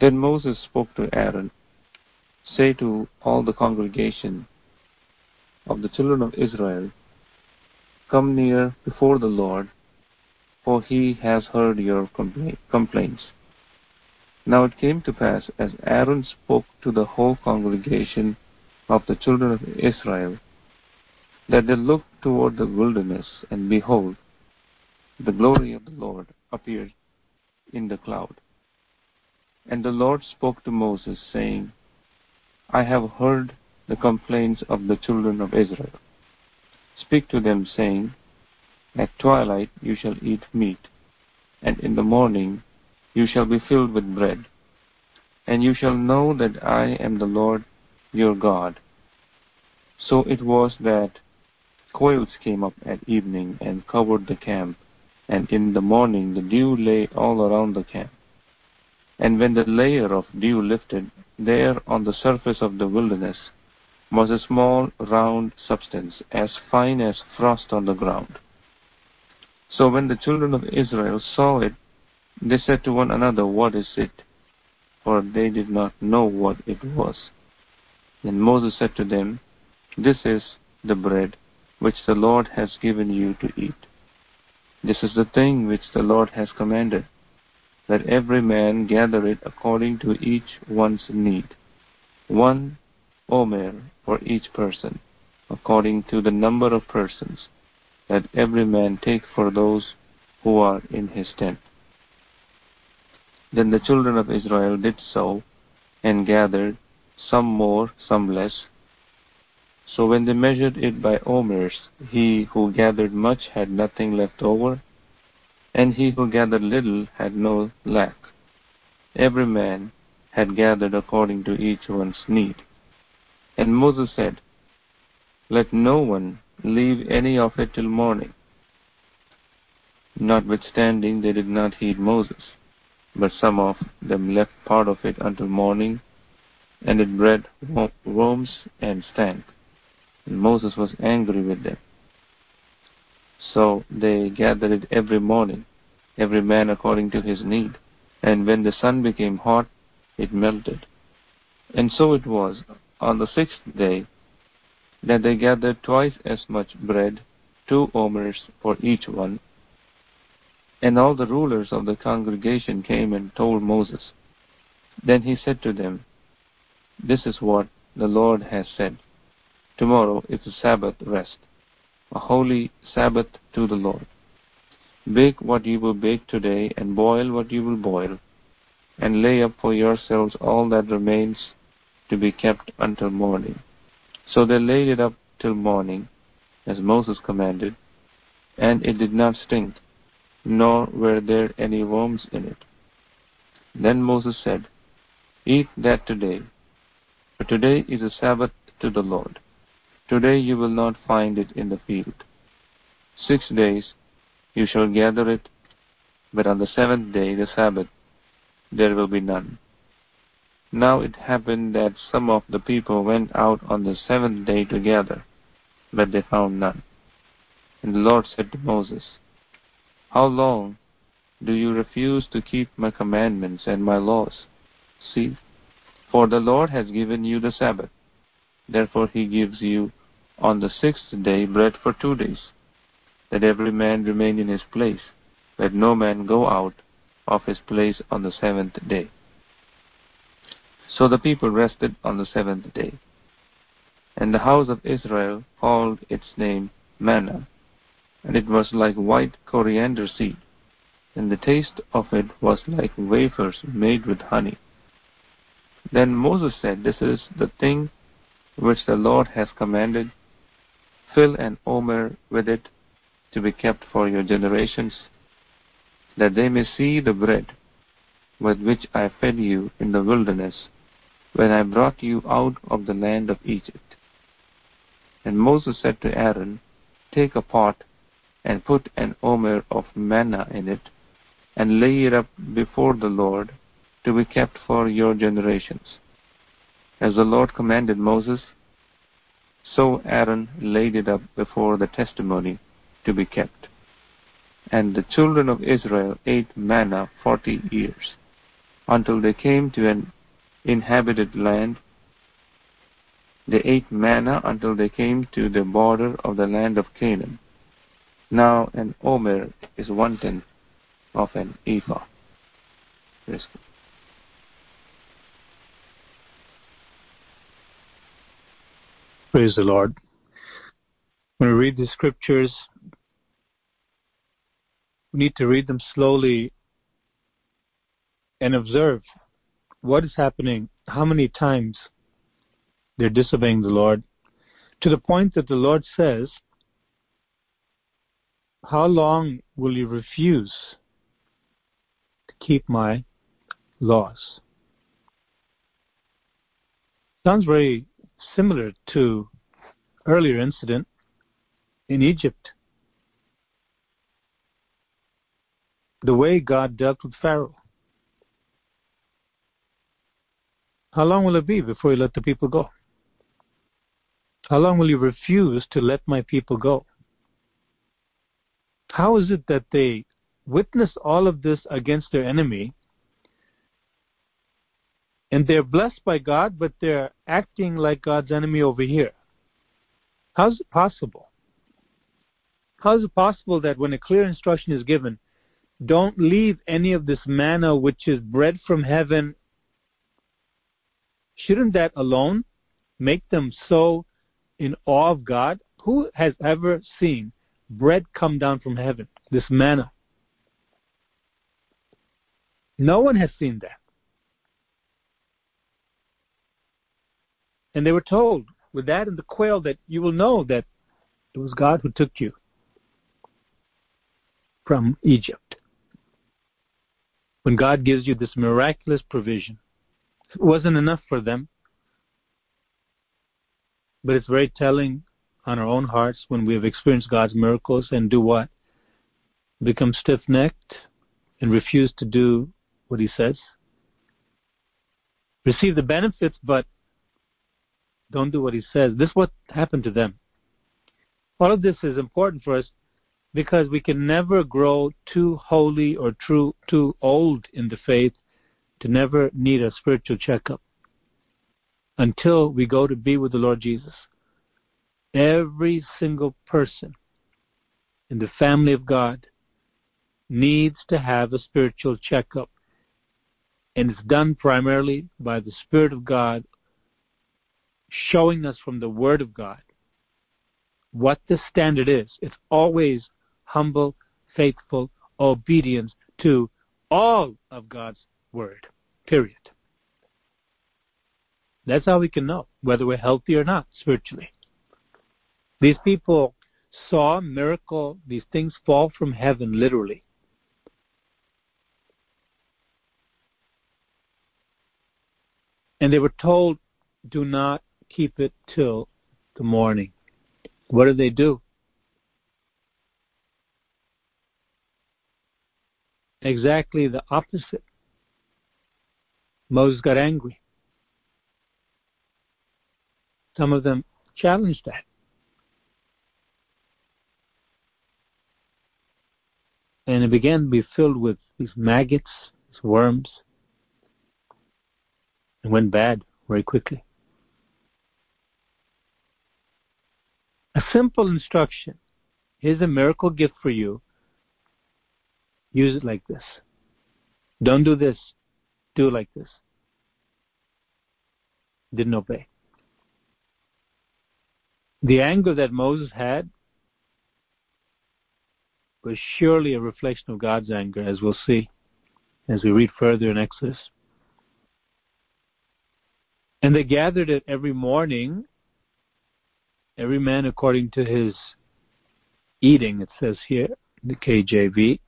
Then Moses spoke to Aaron, Say to all the congregation of the children of Israel, Come near before the Lord, for he has heard your complaints. Now it came to pass, as Aaron spoke to the whole congregation of the children of Israel, that they looked toward the wilderness, and behold, the glory of the Lord appeared in the cloud. And the Lord spoke to Moses, saying, I have heard the complaints of the children of Israel. Speak to them, saying, At twilight you shall eat meat, and in the morning you shall be filled with bread. And you shall know that I am the Lord your God. So it was that quails came up at evening and covered the camp, and in the morning the dew lay all around the camp. And when the layer of dew lifted, there on the surface of the wilderness was a small round substance, as fine as frost on the ground. So when the children of Israel saw it, they said to one another, What is it? For they did not know what it was. Then Moses said to them, This is the bread which the Lord has given you to eat. This is the thing which the Lord has commanded, that every man gather it according to each one's need, one omer for each person, according to the number of persons, that every man take for those who are in his tent. Then the children of Israel did so, and gathered, some more, some less. So when they measured it by omers, he who gathered much had nothing left over, and he who gathered little had no lack. Every man had gathered according to each one's need. And Moses said, Let no one leave any of it till morning. Notwithstanding, they did not heed Moses but some of them left part of it until morning, and it bred worms and stank. And Moses was angry with them. So they gathered it every morning, every man according to his need. And when the sun became hot, it melted. And so it was on the sixth day that they gathered twice as much bread, two omers for each one, and all the rulers of the congregation came and told Moses. Then he said to them, This is what the Lord has said. Tomorrow is a Sabbath rest, a holy Sabbath to the Lord. Bake what you will bake today, and boil what you will boil, and lay up for yourselves all that remains to be kept until morning. So they laid it up till morning, as Moses commanded, and it did not stink nor were there any worms in it. Then Moses said, Eat that today, for today is a Sabbath to the Lord. Today you will not find it in the field. Six days you shall gather it, but on the seventh day, the Sabbath, there will be none. Now it happened that some of the people went out on the seventh day to gather, but they found none. And the Lord said to Moses, how long do you refuse to keep my commandments and my laws? See, for the Lord has given you the Sabbath. Therefore he gives you on the sixth day bread for two days, that every man remain in his place. let no man go out of his place on the seventh day. So the people rested on the seventh day. And the house of Israel called its name manna, and it was like white coriander seed, and the taste of it was like wafers made with honey. Then Moses said, This is the thing which the Lord has commanded. Fill an omer with it to be kept for your generations, that they may see the bread with which I fed you in the wilderness when I brought you out of the land of Egypt. And Moses said to Aaron, Take a pot and put an omer of manna in it, and lay it up before the Lord to be kept for your generations. As the Lord commanded Moses, so Aaron laid it up before the testimony to be kept. And the children of Israel ate manna forty years, until they came to an inhabited land. They ate manna until they came to the border of the land of Canaan. Now an omer is one tenth of an ephah. Praise the Lord. When we read the scriptures, we need to read them slowly and observe what is happening, how many times they're disobeying the Lord, to the point that the Lord says, How long will you refuse to keep my laws? Sounds very similar to earlier incident in Egypt. The way God dealt with Pharaoh. How long will it be before you let the people go? How long will you refuse to let my people go? How is it that they witness all of this against their enemy and they're blessed by God, but they're acting like God's enemy over here? How's it possible? How is it possible that when a clear instruction is given, don't leave any of this manna which is bread from heaven shouldn't that alone make them so in awe of God? Who has ever seen bread come down from heaven, this manna? No one has seen that. And they were told with that and the quail that you will know that it was God who took you from Egypt. When God gives you this miraculous provision, it wasn't enough for them. But it's very telling on our own hearts when we have experienced God's miracles and do what? Become stiff necked and refuse to do what He says. Receive the benefits, but don't do what He says. This is what happened to them. All of this is important for us because we can never grow too holy or true, too old in the faith to never need a spiritual checkup until we go to be with the Lord Jesus. Every single person in the family of God needs to have a spiritual checkup. And it's done primarily by the Spirit of God showing us from the Word of God what the standard is. It's always humble, faithful obedience to all of God's Word. Period. That's how we can know whether we're healthy or not spiritually. These people saw miracle, these things fall from heaven literally. And they were told, do not keep it till the morning. What did they do? Exactly the opposite. Moses got angry. Some of them challenged that. And it began to be filled with these maggots, these worms. It went bad very quickly. A simple instruction. Here's a miracle gift for you. Use it like this. Don't do this. Do it like this. Didn't obey. The anger that Moses had was surely a reflection of God's anger, as we'll see as we read further in Exodus. And they gathered it every morning, every man according to his eating, it says here, the KJV,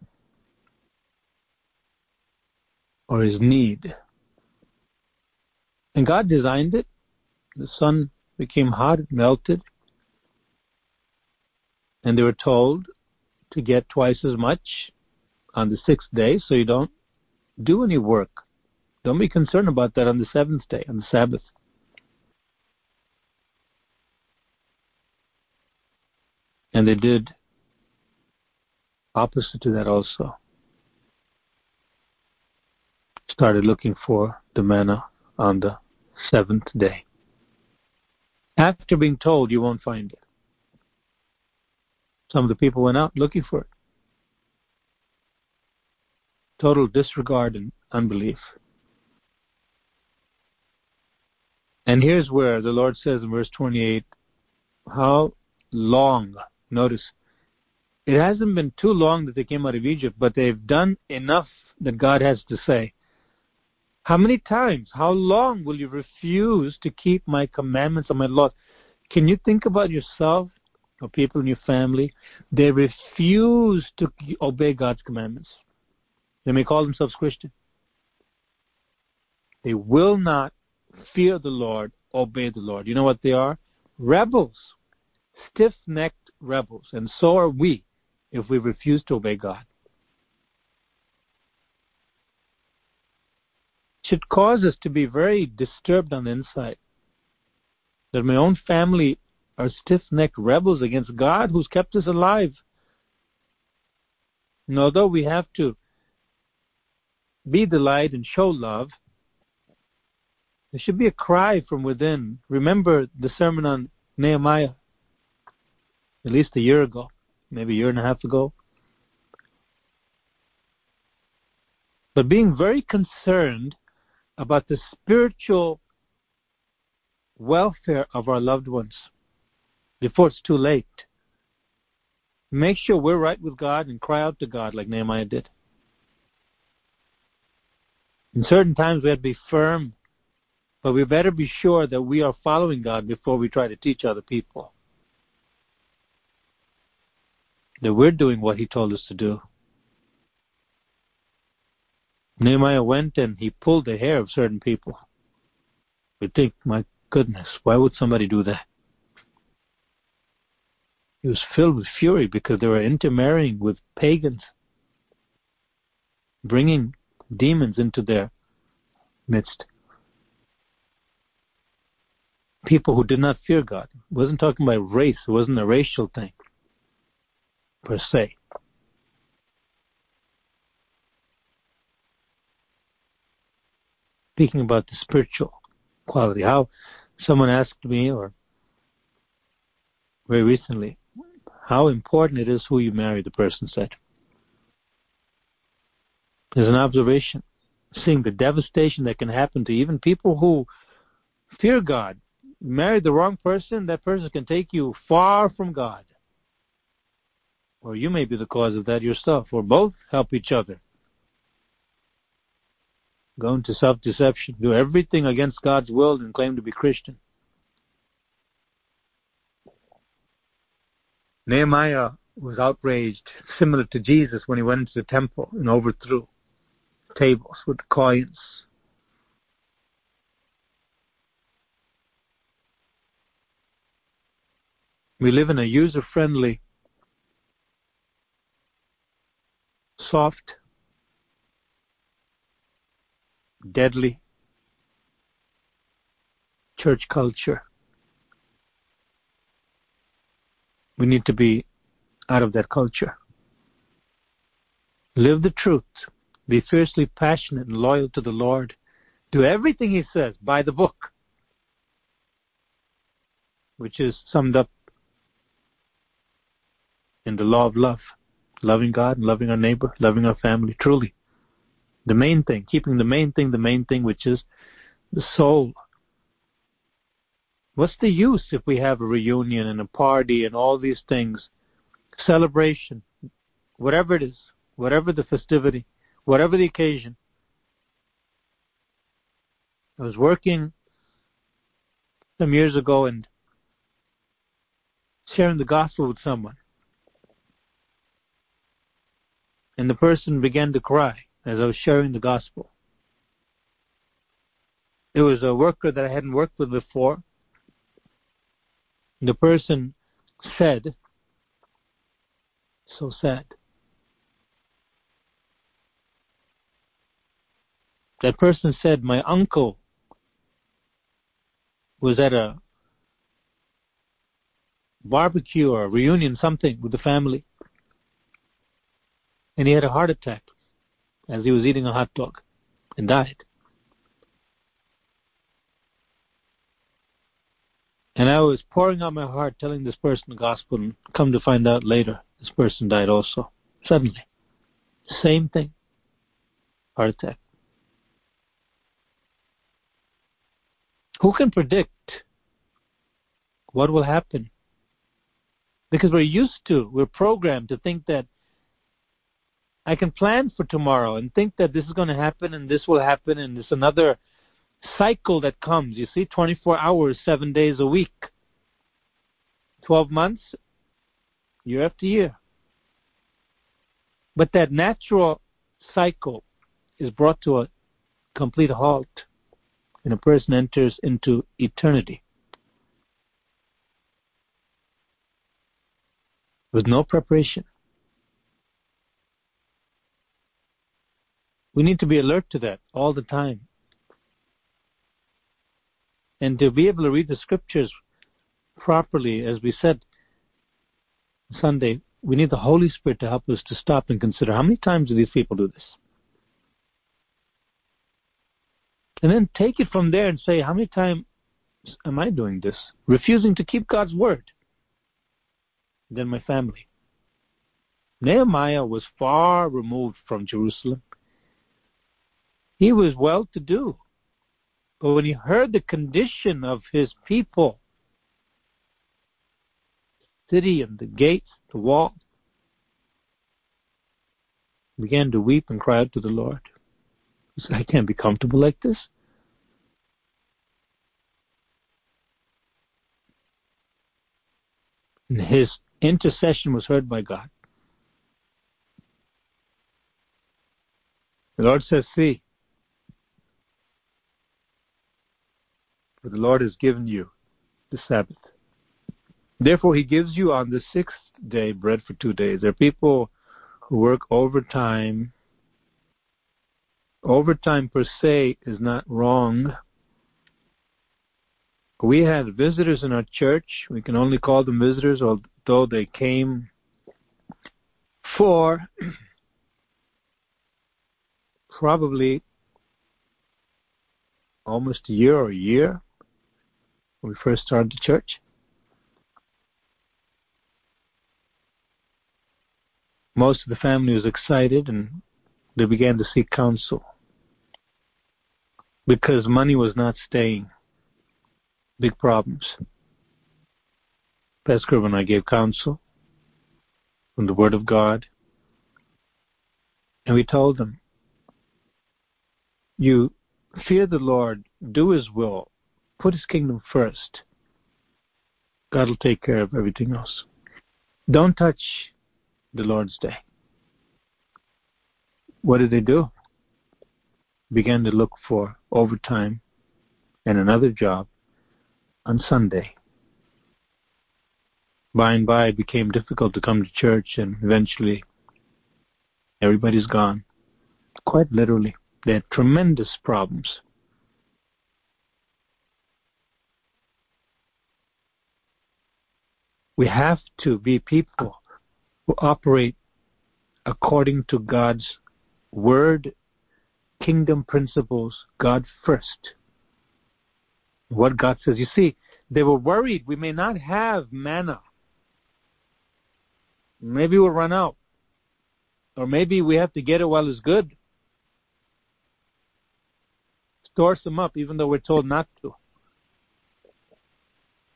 or his need. And God designed it. The sun became hot, it melted. And they were told to get twice as much on the sixth day so you don't do any work. Don't be concerned about that on the seventh day, on the Sabbath. And they did opposite to that also. Started looking for the manna on the seventh day. After being told you won't find it. Some of the people went out looking for it. Total disregard and unbelief. And here's where the Lord says in verse 28 how long, notice, it hasn't been too long that they came out of Egypt, but they've done enough that God has to say. How many times, how long will you refuse to keep my commandments and my laws? Can you think about yourself or people in your family? They refuse to obey God's commandments. They may call themselves Christian. They will not fear the Lord, obey the Lord. You know what they are? Rebels. Stiff necked rebels. And so are we if we refuse to obey God. It should cause us to be very disturbed on the inside. That my own family are stiff necked rebels against God who's kept us alive. And although we have to be the light and show love, there should be a cry from within. Remember the sermon on Nehemiah, at least a year ago, maybe a year and a half ago. But being very concerned about the spiritual welfare of our loved ones before it's too late. Make sure we're right with God and cry out to God like Nehemiah did. In certain times we have to be firm, but we better be sure that we are following God before we try to teach other people. That we're doing what He told us to do. Nehemiah went and he pulled the hair of certain people. We think, my goodness, why would somebody do that? He was filled with fury because they were intermarrying with pagans, bringing demons into their midst. People who did not fear God. It wasn't talking about race, it wasn't a racial thing per se. Speaking about the spiritual quality, how someone asked me, or very recently, how important it is who you marry, the person said. There's an observation, seeing the devastation that can happen to even people who fear God. marry the wrong person, that person can take you far from God. Or you may be the cause of that yourself, or both help each other. Go into self deception, do everything against God's will, and claim to be Christian. Nehemiah was outraged, similar to Jesus when he went into the temple and overthrew tables with coins. We live in a user friendly, soft, deadly church culture. We need to be out of that culture. Live the truth. Be fiercely passionate and loyal to the Lord. Do everything He says by the book, which is summed up in the law of love. loving God loving our neighbor, loving our family, truly. The main thing, keeping the main thing, the main thing, which is the soul. What's the use if we have a reunion and a party and all these things, celebration, whatever it is, whatever the festivity, whatever the occasion? I was working some years ago and sharing the gospel with someone. And the person began to cry as I was sharing the gospel. It was a worker that I hadn't worked with before. The person said, so sad. That person said, My uncle was at a barbecue or a reunion, something with the family, and he had a heart attack as he was eating a hot dog and died. And I was pouring out my heart telling this person the gospel, and come to find out later, this person died also. Suddenly. Same thing. Heart attack. Who can predict what will happen? Because we're used to, we're programmed to think that I can plan for tomorrow and think that this is going to happen and this will happen and this another cycle that comes. You see, 24 hours, seven days a week, 12 months, year after year. But that natural cycle is brought to a complete halt and a person enters into eternity with no preparation. We need to be alert to that all the time. And to be able to read the scriptures properly, as we said Sunday, we need the Holy Spirit to help us to stop and consider how many times do these people do this? And then take it from there and say, how many times am I doing this? Refusing to keep God's word. Then my family. Nehemiah was far removed from Jerusalem. He was well to do. But when he heard the condition of his people, city and the gates, the wall, began to weep and cry out to the Lord. He said, I can't be comfortable like this. And his intercession was heard by God. The Lord says, See, for the Lord has given you the Sabbath. Therefore, He gives you on the sixth day bread for two days. There are people who work overtime. Overtime per se is not wrong. We had visitors in our church. We can only call them visitors, although they came for probably almost a year or a year when we first started the church. Most of the family was excited and they began to seek counsel because money was not staying. Big problems. Pastor and I gave counsel from the Word of God, and we told them, You fear the Lord, do His will, Put his kingdom first. God will take care of everything else. Don't touch the Lord's day. What did they do? Began to look for overtime and another job on Sunday. By and by, it became difficult to come to church, and eventually, everybody's gone. Quite literally. They had tremendous problems. We have to be people who operate according to God's word, kingdom principles, God first. What God says. You see, they were worried we may not have manna. Maybe we'll run out. Or maybe we have to get it while it's good. Store some up even though we're told not to.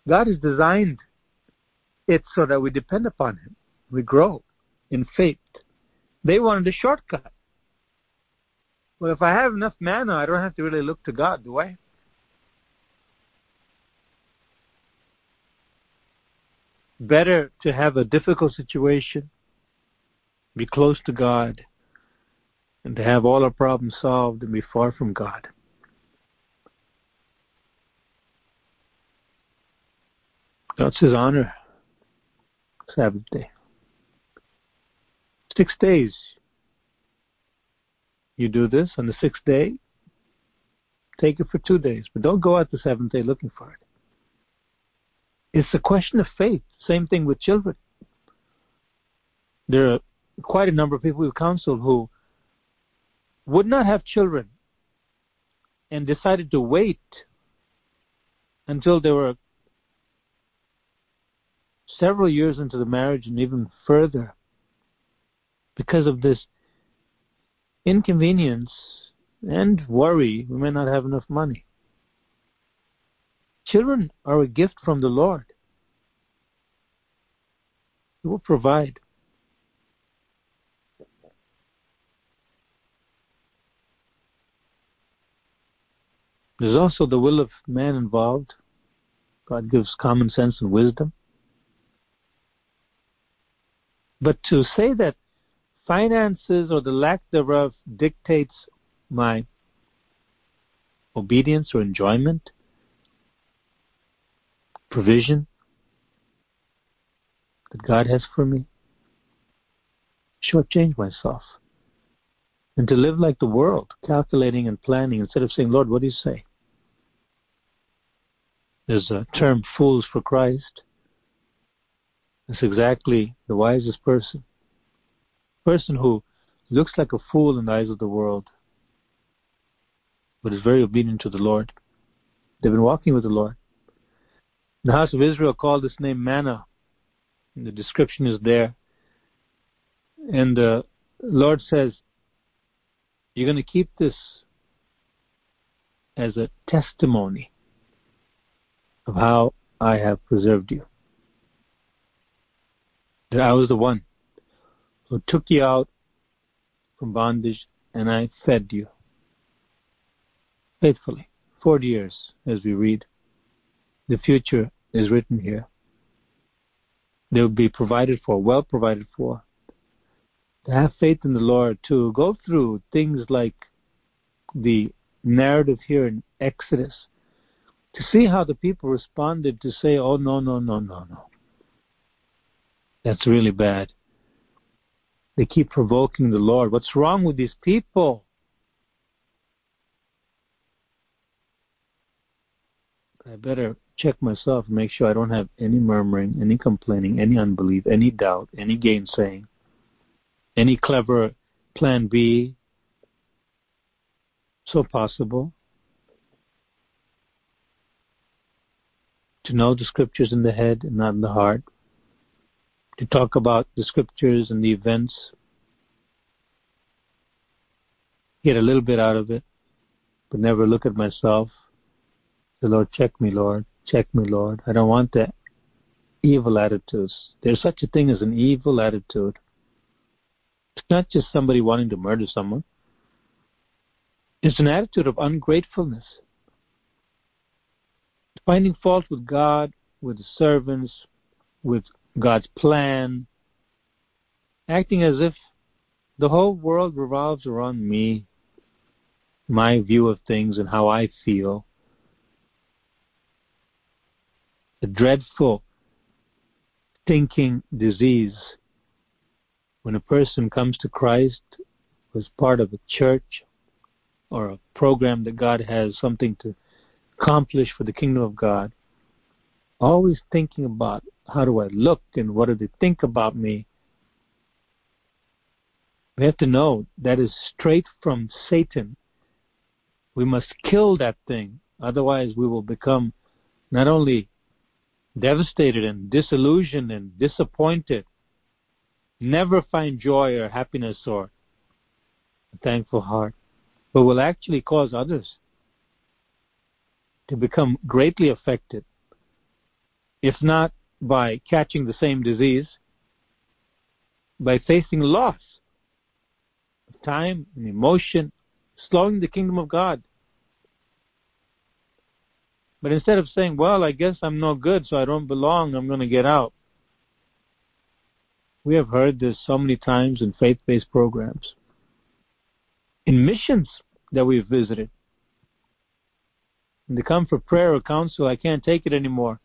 God has designed it so that we depend upon Him. We grow in faith. They wanted a shortcut. Well, if I have enough manna, I don't have to really look to God, do I? Better to have a difficult situation, be close to God, and to have all our problems solved and be far from God. God says honor Sabbath day. Six days you do this. On the sixth day, take it for two days, but don't go out the seventh day looking for it. It's a question of faith. Same thing with children. There are quite a number of people we've counseled who would not have children and decided to wait until they were several years into the marriage and even further because of this inconvenience and worry we may not have enough money. Children are a gift from the Lord. He will provide. There's also the will of man involved. God gives common sense and wisdom. But to say that finances or the lack thereof dictates my obedience or enjoyment, provision that God has for me, shortchange myself. And to live like the world, calculating and planning instead of saying, Lord, what do you say? There's a term, fools for Christ. It's exactly the wisest person person who looks like a fool in the eyes of the world, but is very obedient to the Lord. They've been walking with the Lord. The house of Israel called this name manna. And the description is there. And the Lord says, You're going to keep this as a testimony of how I have preserved you. That I was the one who took you out from bondage, and I fed you faithfully. Forty years, as we read. The future is written here. They will be provided for, well provided for. To have faith in the Lord, to go through things like the narrative here in Exodus, to see how the people responded to say, oh, no, no, no, no, no. That's really bad. They keep provoking the Lord. What's wrong with these people? I better check myself and make sure I don't have any murmuring, any complaining, any unbelief, any doubt, any gainsaying, any clever plan B. So possible. To know the scriptures in the head and not in the heart to talk about the scriptures and the events, get a little bit out of it, but never look at myself. The Lord, check me, Lord, check me, Lord. I don't want that evil attitudes. There's such a thing as an evil attitude. It's not just somebody wanting to murder someone. It's an attitude of ungratefulness. Finding fault with God, with the servants, with God's plan, acting as if the whole world revolves around me, my view of things, and how I feel. A dreadful thinking disease when a person comes to Christ as part of a church or a program that God has something to accomplish for the kingdom of God, always thinking about how do I look and what do they think about me? We have to know that is straight from Satan. We must kill that thing, otherwise, we will become not only devastated and disillusioned and disappointed, never find joy or happiness or a thankful heart, but will actually cause others to become greatly affected, if not by catching the same disease, by facing loss of time and emotion, slowing the kingdom of God. But instead of saying, well, I guess I'm no good, so I don't belong, I'm going to get out. We have heard this so many times in faith based programs, in missions that we've visited. And they come for prayer or counsel, I can't take it anymore.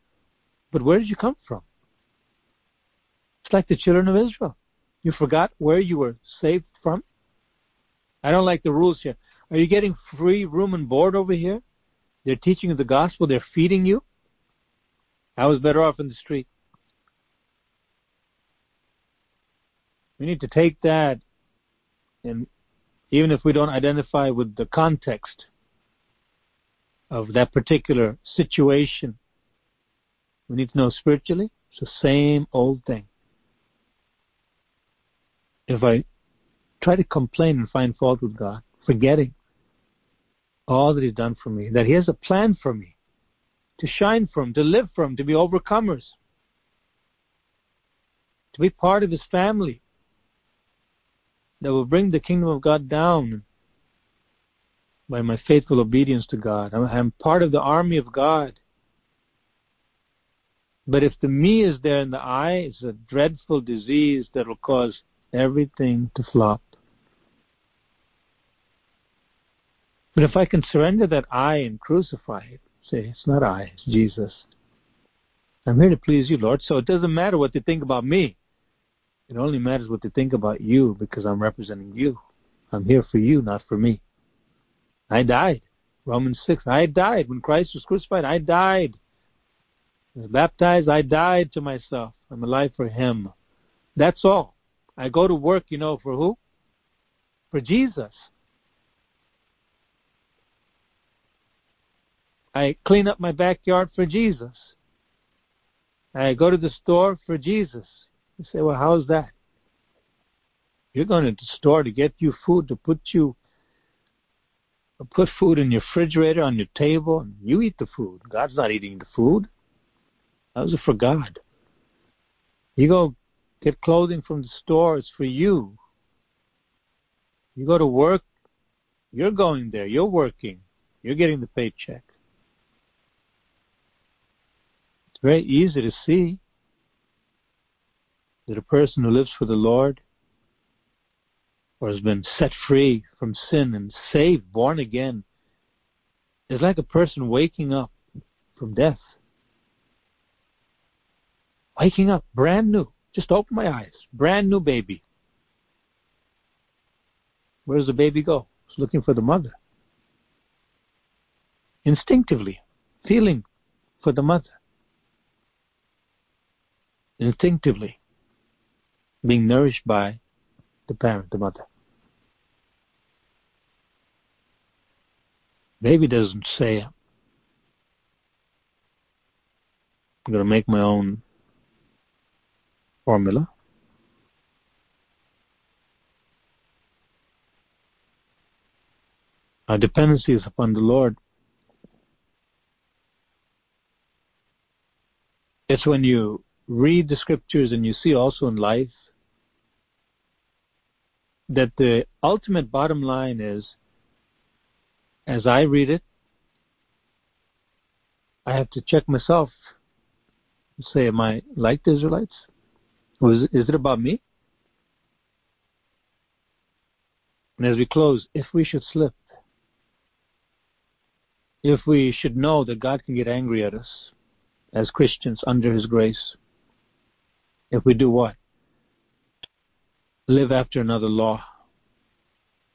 But where did you come from? It's like the children of Israel. You forgot where you were saved from? I don't like the rules here. Are you getting free room and board over here? They're teaching you the gospel, they're feeding you. I was better off in the street. We need to take that and even if we don't identify with the context of that particular situation, we need to know spiritually, it's the same old thing. If I try to complain and find fault with God, forgetting all that He's done for me, that He has a plan for me to shine from, to live from, to be overcomers, to be part of His family that will bring the kingdom of God down by my faithful obedience to God. I'm, part of the army of God. But if the me is there in the I, it's a dreadful disease that will cause everything to flop. But if I can surrender that I and crucify it, say, it's not I, it's Jesus. I'm here to please you, Lord. So it doesn't matter what they think about me. It only matters what they think about you because I'm representing you. I'm here for you, not for me. I died. Romans 6. I died. When Christ was crucified, I died. Baptized, I died to myself. I'm alive for Him. That's all. I go to work, you know, for who? For Jesus. I clean up my backyard for Jesus. I go to the store for Jesus. You say, well, how's that? You're going to the store to get you food to put you put food in your refrigerator on your table and you eat the food. God's not eating the food. Those are for God. You go get clothing from the store, it's for you. You go to work, you're going there, you're working, you're getting the paycheck. It's very easy to see that a person who lives for the Lord or has been set free from sin and saved, born again, is like a person waking up from death. Waking up brand new. Just open my eyes. Brand new baby. Where does the baby go? It's looking for the mother. Instinctively, feeling for the mother. Instinctively, being nourished by the parent, the mother. Baby doesn't say, I'm going to make my own formula. Our dependency is upon the Lord. It's when you read the scriptures and you see also in life that the ultimate bottom line is, as I read it, I have to check myself and say, am I like the Israelites? Or is it about me? And as we close, if we should slip, if we should know that God can get angry at us as Christians under His grace, if we do what? live after another law,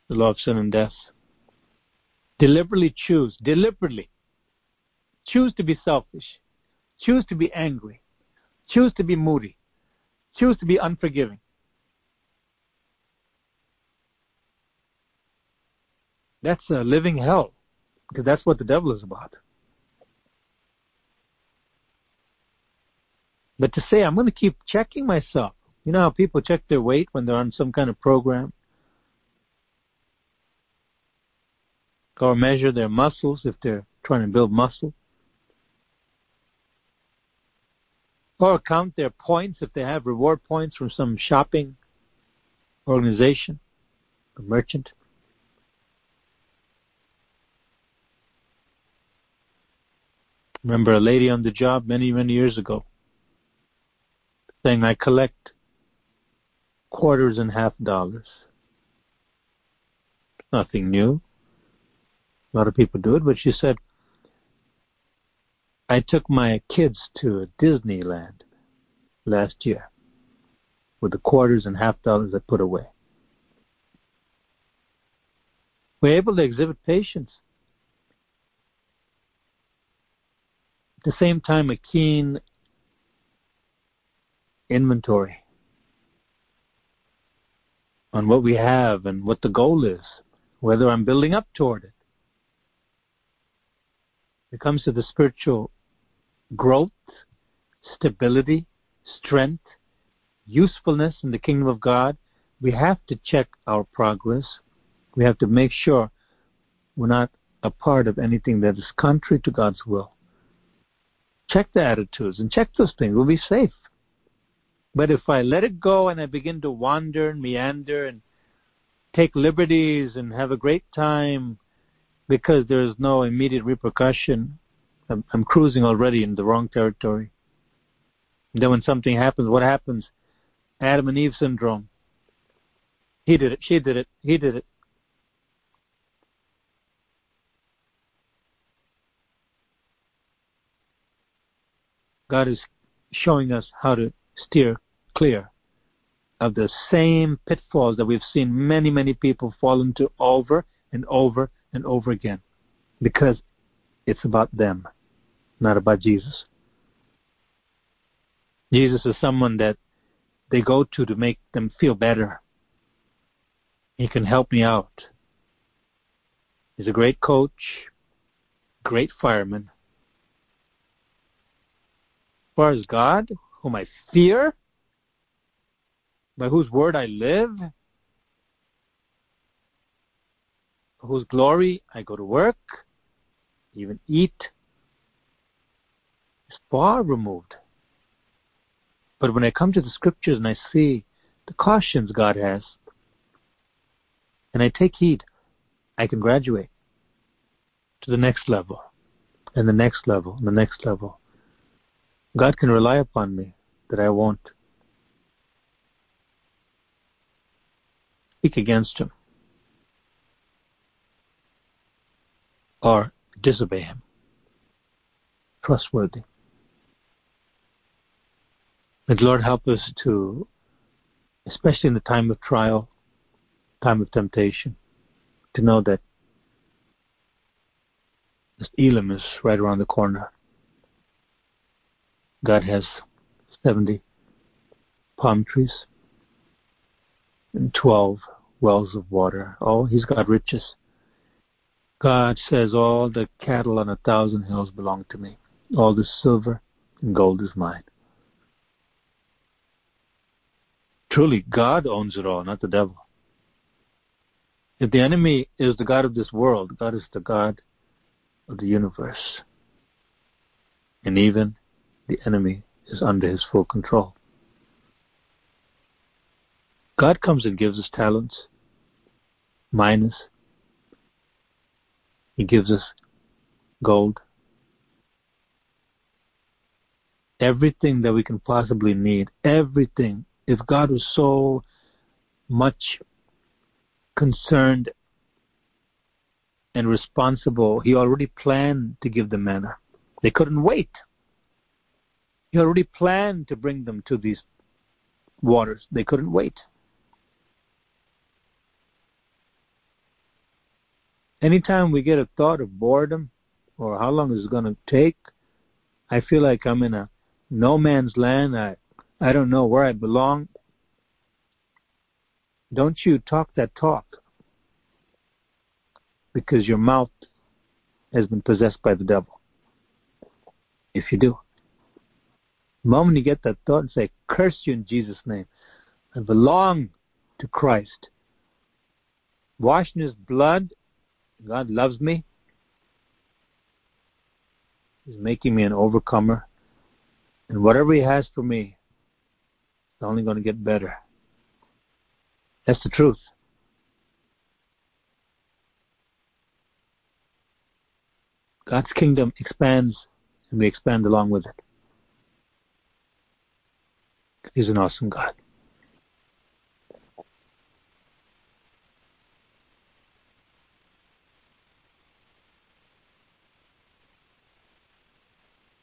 the law of sin and death. Deliberately choose, deliberately choose to be selfish, choose to be angry, choose to be moody, choose to be unforgiving. That's a living hell because that's what the devil is about. But to say, I'm going to keep checking myself, You know how people check their weight when they're on some kind of program? Or measure their muscles if they're trying to build muscle? Or count their points if they have reward points from some shopping organization or merchant? Remember a lady on the job many, many years ago saying, I collect quarters and half dollars. Nothing new. A lot of people do it, but she said, I took my kids to Disneyland last year with the quarters and half dollars I put away. We're able to exhibit patience. At the same time, a keen inventory on what we have and what the goal is, whether I'm building up toward it. It comes to the spiritual growth, stability, strength, usefulness in the kingdom of God. We have to check our progress. We have to make sure we're not a part of anything that is contrary to God's will. Check the attitudes and check those things. We'll be safe. But if I let it go and I begin to wander and meander and take liberties and have a great time because there's no immediate repercussion, I'm, I'm cruising already in the wrong territory. And then when something happens, what happens? Adam and Eve syndrome. He did it, she did it, he did it. God is showing us how to steer clear of the same pitfalls that we've seen many, many people fall into over and over and over again because it's about them, not about Jesus. Jesus is someone that they go to to make them feel better. He can help me out. He's a great coach, great fireman. As far as God, whom I fear, by whose word I live, for whose glory I go to work, even eat, is far removed. But when I come to the scriptures and I see the cautions God has, and I take heed, I can graduate to the next level, and the next level, and the next level. God can rely upon me that I won't speak against him or disobey him. Trustworthy. May the Lord help us to, especially in the time of trial, time of temptation, to know that this Elim is right around the corner. God has 70 palm trees and 12 wells of water. Oh, he's got riches. God says, All the cattle on a thousand hills belong to me. All the silver and gold is mine. Truly, God owns it all, not the devil. If the enemy is the God of this world, God is the God of the universe. And even the enemy is under his full control. God comes and gives us talents, minas. He gives us gold. Everything that we can possibly need, everything. If God was so much concerned and responsible, He already planned to give the manna. They couldn't wait. He already planned to bring them to these waters. They couldn't wait. Anytime we get a thought of boredom or how long is it going to take, I feel like I'm in a no man's land. I, I don't know where I belong. Don't you talk that talk because your mouth has been possessed by the devil. If you do, the moment you get that thought and say, curse you in Jesus' name, I belong to Christ. Washed in His blood, God loves me. He's making me an overcomer. And whatever He has for me, it's only going to get better. That's the truth. God's kingdom expands and we expand along with it. He's an awesome God.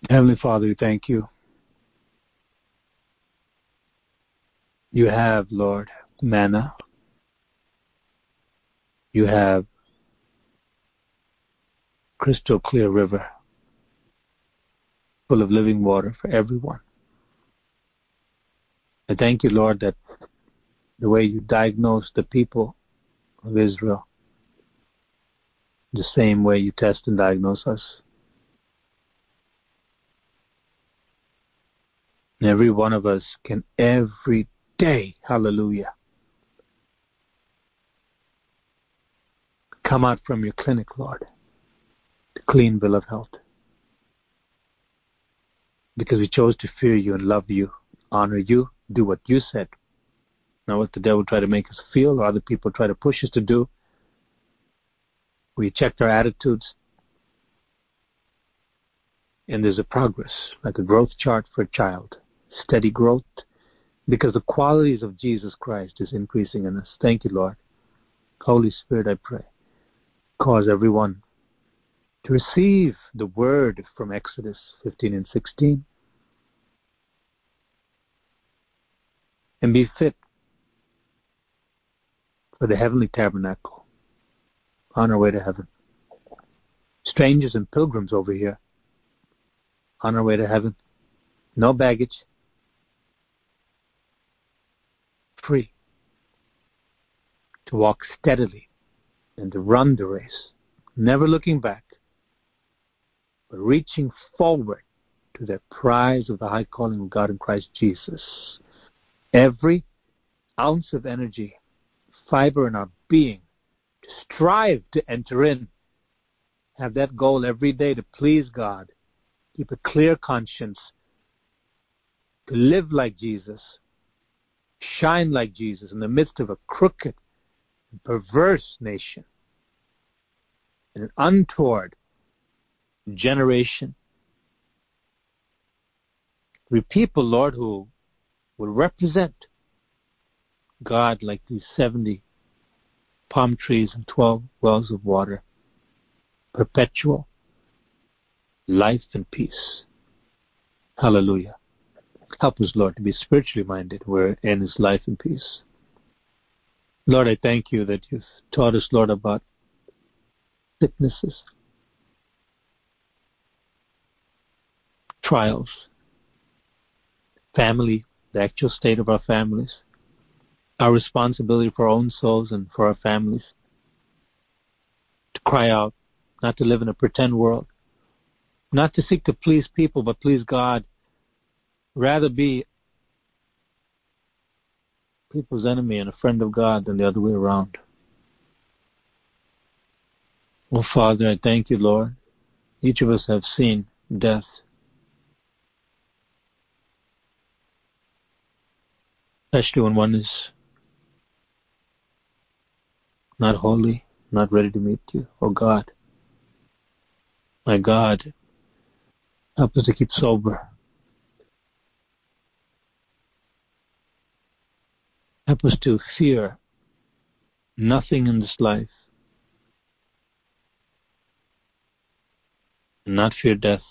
Heavenly Father, we thank you. You have, Lord, manna. You have crystal clear river full of living water for everyone. I thank you, Lord, that the way you diagnose the people of Israel, the same way you test and diagnose us. And every one of us can every day, hallelujah, come out from your clinic, Lord, to clean bill of health. Because we chose to fear you and love you, honor you, do what you said. Not what the devil tried to make us feel or other people try to push us to do. We checked our attitudes. And there's a progress, like a growth chart for a child. Steady growth, because the qualities of Jesus Christ is increasing in us. Thank you, Lord. Holy Spirit, I pray, cause everyone to receive the word from Exodus 15 and 16 and be fit for the heavenly tabernacle on our way to heaven. Strangers and pilgrims over here on our way to heaven. No baggage. Free to walk steadily and to run the race, never looking back, but reaching forward to the prize of the high calling of God in Christ Jesus. Every ounce of energy, fiber in our being, to strive to enter in, have that goal every day to please God, keep a clear conscience, to live like Jesus, shine like Jesus in the midst of a crooked and perverse nation, an untoward generation. We people, Lord, who will represent God like these 70 palm trees and 12 wells of water, perpetual life and peace. Hallelujah. Help us, Lord, to be spiritually minded where wherein is life and peace. Lord, I thank you that you've taught us, Lord, about sicknesses, trials, family, the actual state of our families, our responsibility for our own souls and for our families, to cry out, not to live in a pretend world, not to seek to please people, but please God, rather be people's enemy and a friend of God than the other way around. Oh, Father, I thank you, Lord. Each of us have seen death especially when one is not holy, not ready to meet you. Oh God, my God, help us to keep sober. Help us to fear nothing in this life, not fear death.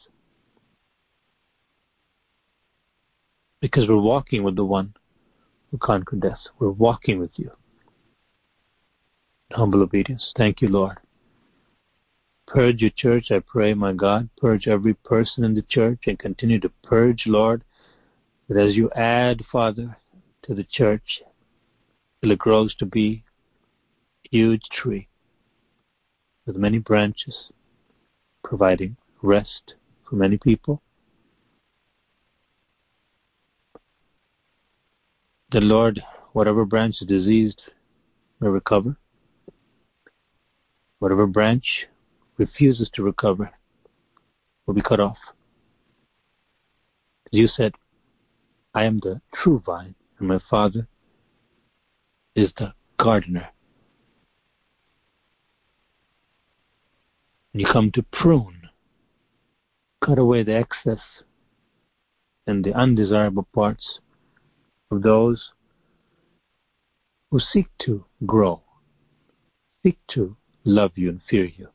Because we're walking with the one who conquered death. We're walking with you. Humble obedience. Thank you, Lord. Purge your church, I pray, my God. Purge every person in the church and continue to purge, Lord, that as you add, Father, to the church, till it grows to be a huge tree with many branches, providing rest for many people the Lord whatever branch is diseased may recover. Whatever branch refuses to recover will be cut off. You said, I am the true vine, and my Father is the gardener. You come to prune, cut away the excess and the undesirable parts of those who seek to grow, seek to love you and fear you.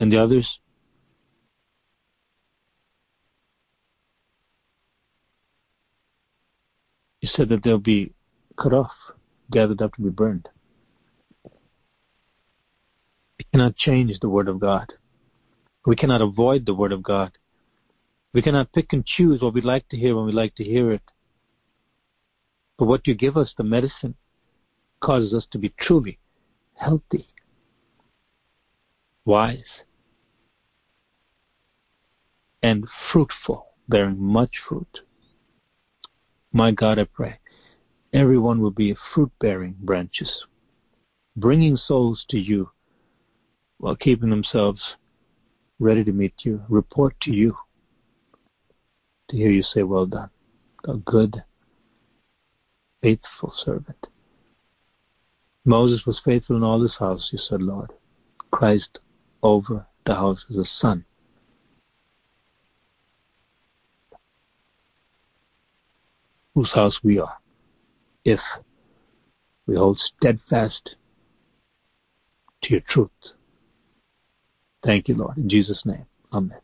And the others you said that they'll be cut off, gathered up to be burned. We cannot change the Word of God. We cannot avoid the Word of God. We cannot pick and choose what we like to hear when we like to hear it. But what you give us, the medicine, causes us to be truly healthy, wise, and fruitful, bearing much fruit. My God, I pray, everyone will be fruit bearing branches, bringing souls to you while keeping themselves ready to meet you, report to you, to hear you say, Well done, a good, faithful servant. Moses was faithful in all his house, you said, Lord. Christ over the house as a son. Whose house we are, if we hold steadfast to your truth. Thank you, Lord. In Jesus' name, amen.